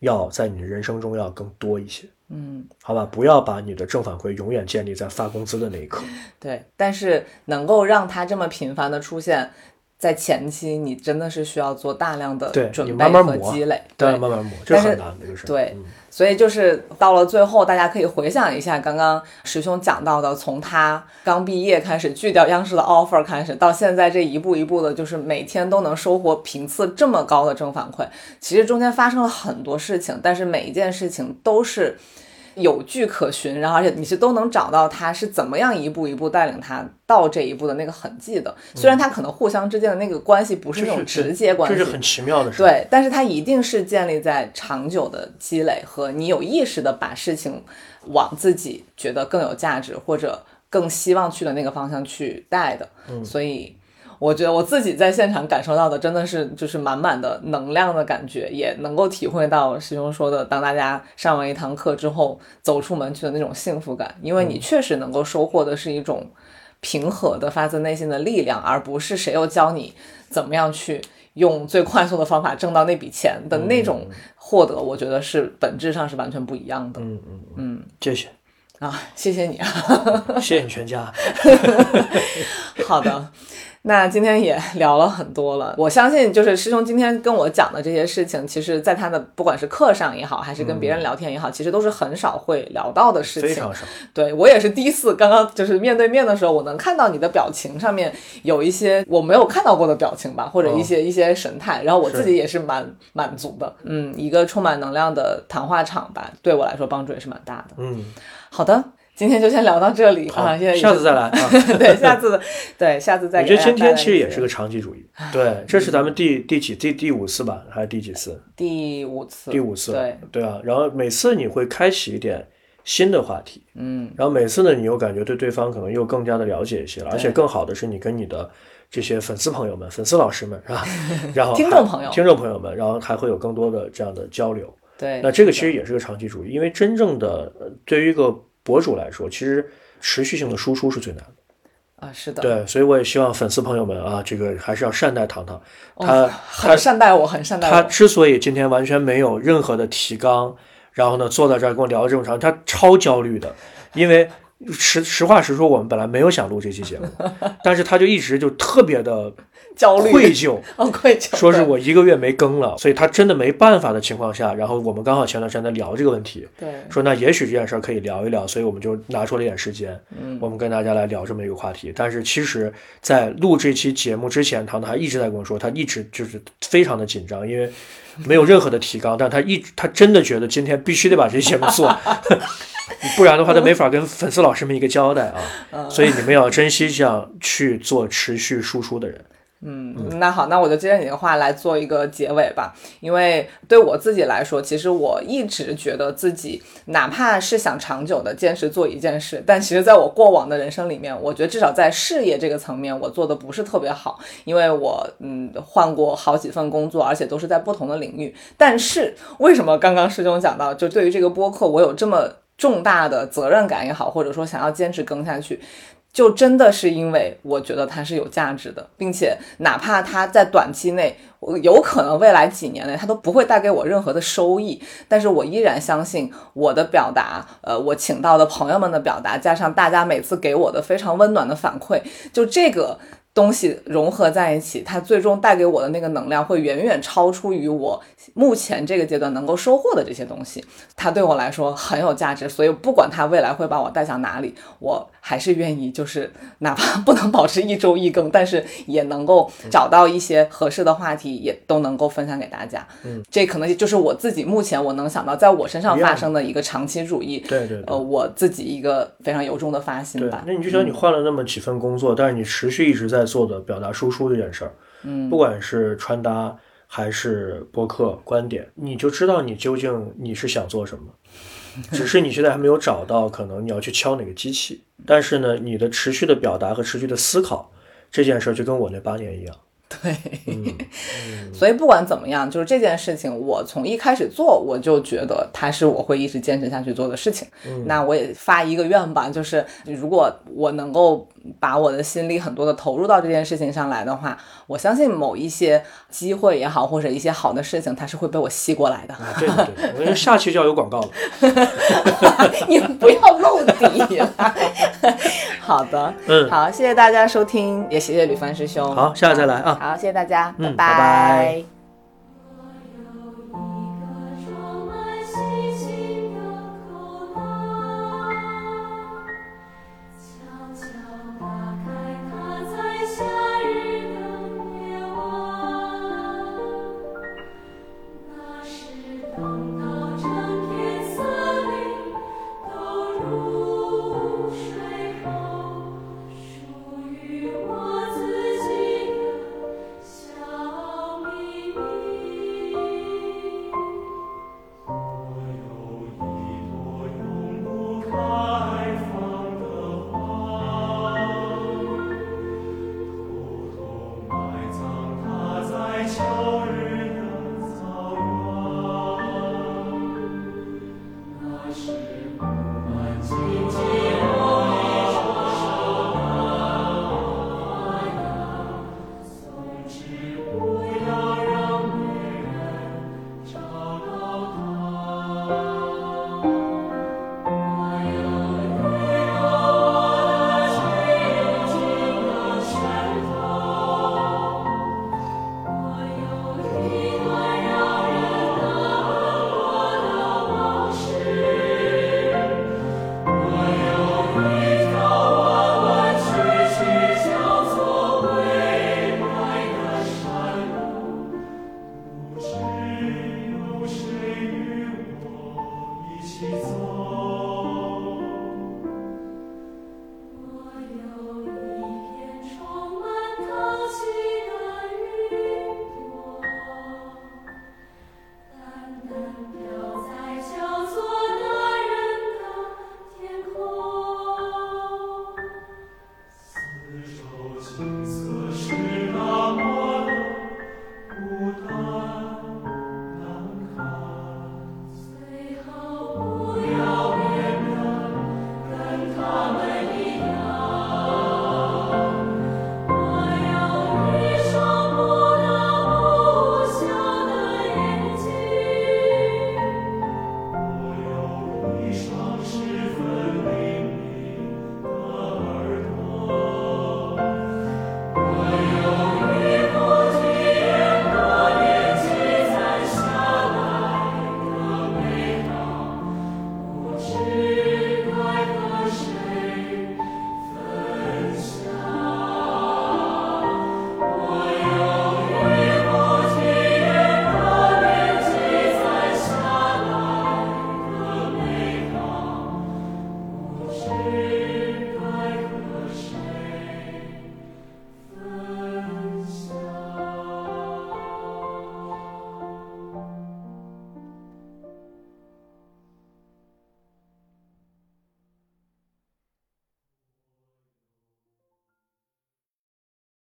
要在你的人生中要更多一些，嗯，好吧？不要把你的正反馈永远建立在发工资的那一刻。对，但是能够让它这么频繁的出现。在前期，你真的是需要做大量的准备和积累，对，慢慢磨，这但是很难这个事。对嗯所以就是到了最后，大家可以回想一下刚刚师兄讲到的，从他刚毕业开始拒掉央视的 offer 开始，到现在这一步一步的，就是每天都能收获频次这么高的正反馈。其实中间发生了很多事情，但是每一件事情都是有据可循，然后而且你是都能找到他是怎么样一步一步带领他到这一步的那个痕迹的。虽然他可能互相之间的那个关系不是那种直接关系，这是很奇妙的事。，对，但是他一定是建立在长久的积累和你有意识的把事情往自己觉得更有价值或者更希望去的那个方向去带的。嗯所以我觉得我自己在现场感受到的真的是就是满满的能量的感觉，也能够体会到师兄说的，当大家上完一堂课之后走出门去的那种幸福感，因为嗯你确实能够收获的是一种平和的发自内心的力量，而不是谁又教你怎么样去用最快速的方法挣到那笔钱的那种获得，我觉得是本质上是完全不一样的。嗯嗯嗯，谢谢，啊，谢谢你啊。谢谢你全家。好的，那今天也聊了很多了。我相信，就是师兄今天跟我讲的这些事情，其实在他的不管是课上也好，还是跟别人聊天也好，其实都是很少会聊到的事情。非常少。对我也是第一次，刚刚就是面对面的时候，我能看到你的表情上面有一些我没有看到过的表情吧，或者一些、一些神态，然后我自己也是蛮满足的。嗯，一个充满能量的谈话场吧，对我来说帮助也是蛮大的。嗯，好的，今天就先聊到这里好啊，下次再来 啊。对，下次对下次再我。觉得今天其实也是个长期主义。对，这是咱们第第几第第五次吧，还是第几次？第五次，第五次。对，对啊。然后每次你会开启一点新的话题，嗯，然后每次呢，你又感觉对对方可能又更加的了解一些了，而且更好的是你跟你的这些粉丝朋友们、粉丝老师们是吧？然后 听众朋友听众朋友们，然后还会有更多的这样的交流。对，那这个其实也是个长期主义，因为真正的呃对于一个博主来说，其实持续性的输出是最难的。啊，是的，对，所以我也希望粉丝朋友们啊，这个还是要善待糖糖。他、哦很善待我，很善待我。他之所以今天完全没有任何的提纲，然后呢坐在这儿跟我聊这么长，他超焦虑的，因为实实话实说，我们本来没有想录这期节目，但是他就一直就特别的焦虑。愧疚，哦，愧疚，说是我一个月没更了，所以他真的没办法的情况下，然后我们刚好前段时间在聊这个问题，对，说那也许这件事儿可以聊一聊，所以我们就拿出了一点时间，嗯。我们跟大家来聊这么一个话题。但是其实，在录这期节目之前，唐唐还一直在跟我说，他一直就是非常的紧张，因为没有任何的提纲，但他一 他真的觉得今天必须得把这期节目做，不然的话他没法跟粉丝老师们一个交代嗯。啊。所以你们要珍惜这样去做持续输出的人。嗯，那好，那我就接着你的话来做一个结尾吧。因为对我自己来说，其实我一直觉得自己哪怕是想长久的坚持做一件事，但其实在我过往的人生里面，我觉得至少在事业这个层面，我做的不是特别好，因为我嗯换过好几份工作，而且都是在不同的领域。但是为什么刚刚师兄讲到，就对于这个播客，我有这么重大的责任感也好，或者说想要坚持更下去，就真的是因为我觉得它是有价值的，并且哪怕它在短期内，我有可能未来几年内它都不会带给我任何的收益，但是我依然相信我的表达，呃，我请到的朋友们的表达，加上大家每次给我的非常温暖的反馈，就这个。东西融合在一起，它最终带给我的那个能量会远远超出于我目前这个阶段能够收获的这些东西。它对我来说很有价值，所以不管它未来会把我带向哪里，我还是愿意，就是哪怕 不能保持一周一更，但是也能够找到一些合适的话题，也都能够分享给大家。嗯，这可能就是我自己目前我能想到在我身上发生的一个长期主义。对对对呃，我自己一个非常由衷的发心吧，。那你就想你换了那么几份工作，但是你持续一直在做的表达输出这件事儿，嗯，不管是穿搭还是播客观点，你就知道你究竟你是想做什么，只是你现在还没有找到，可能你要去敲哪个机器，但是呢，你的持续的表达和持续的思考这件事儿，就跟我那八年一样，对，所以不管怎么样，就是这件事情，我从一开始做，我就觉得它是我会一直坚持下去做的事情。那我也发一个愿吧，就是如果我能够把我的心力很多的投入到这件事情上来的话，我相信某一些机会也好，或者一些好的事情，它是会被我吸过来的。啊，对对对，我觉得下去就要有广告了，你不要露底了。好的，嗯好，谢谢大家收听，也谢谢吕帆师兄。好下次再来啊好，谢谢大家，嗯拜拜拜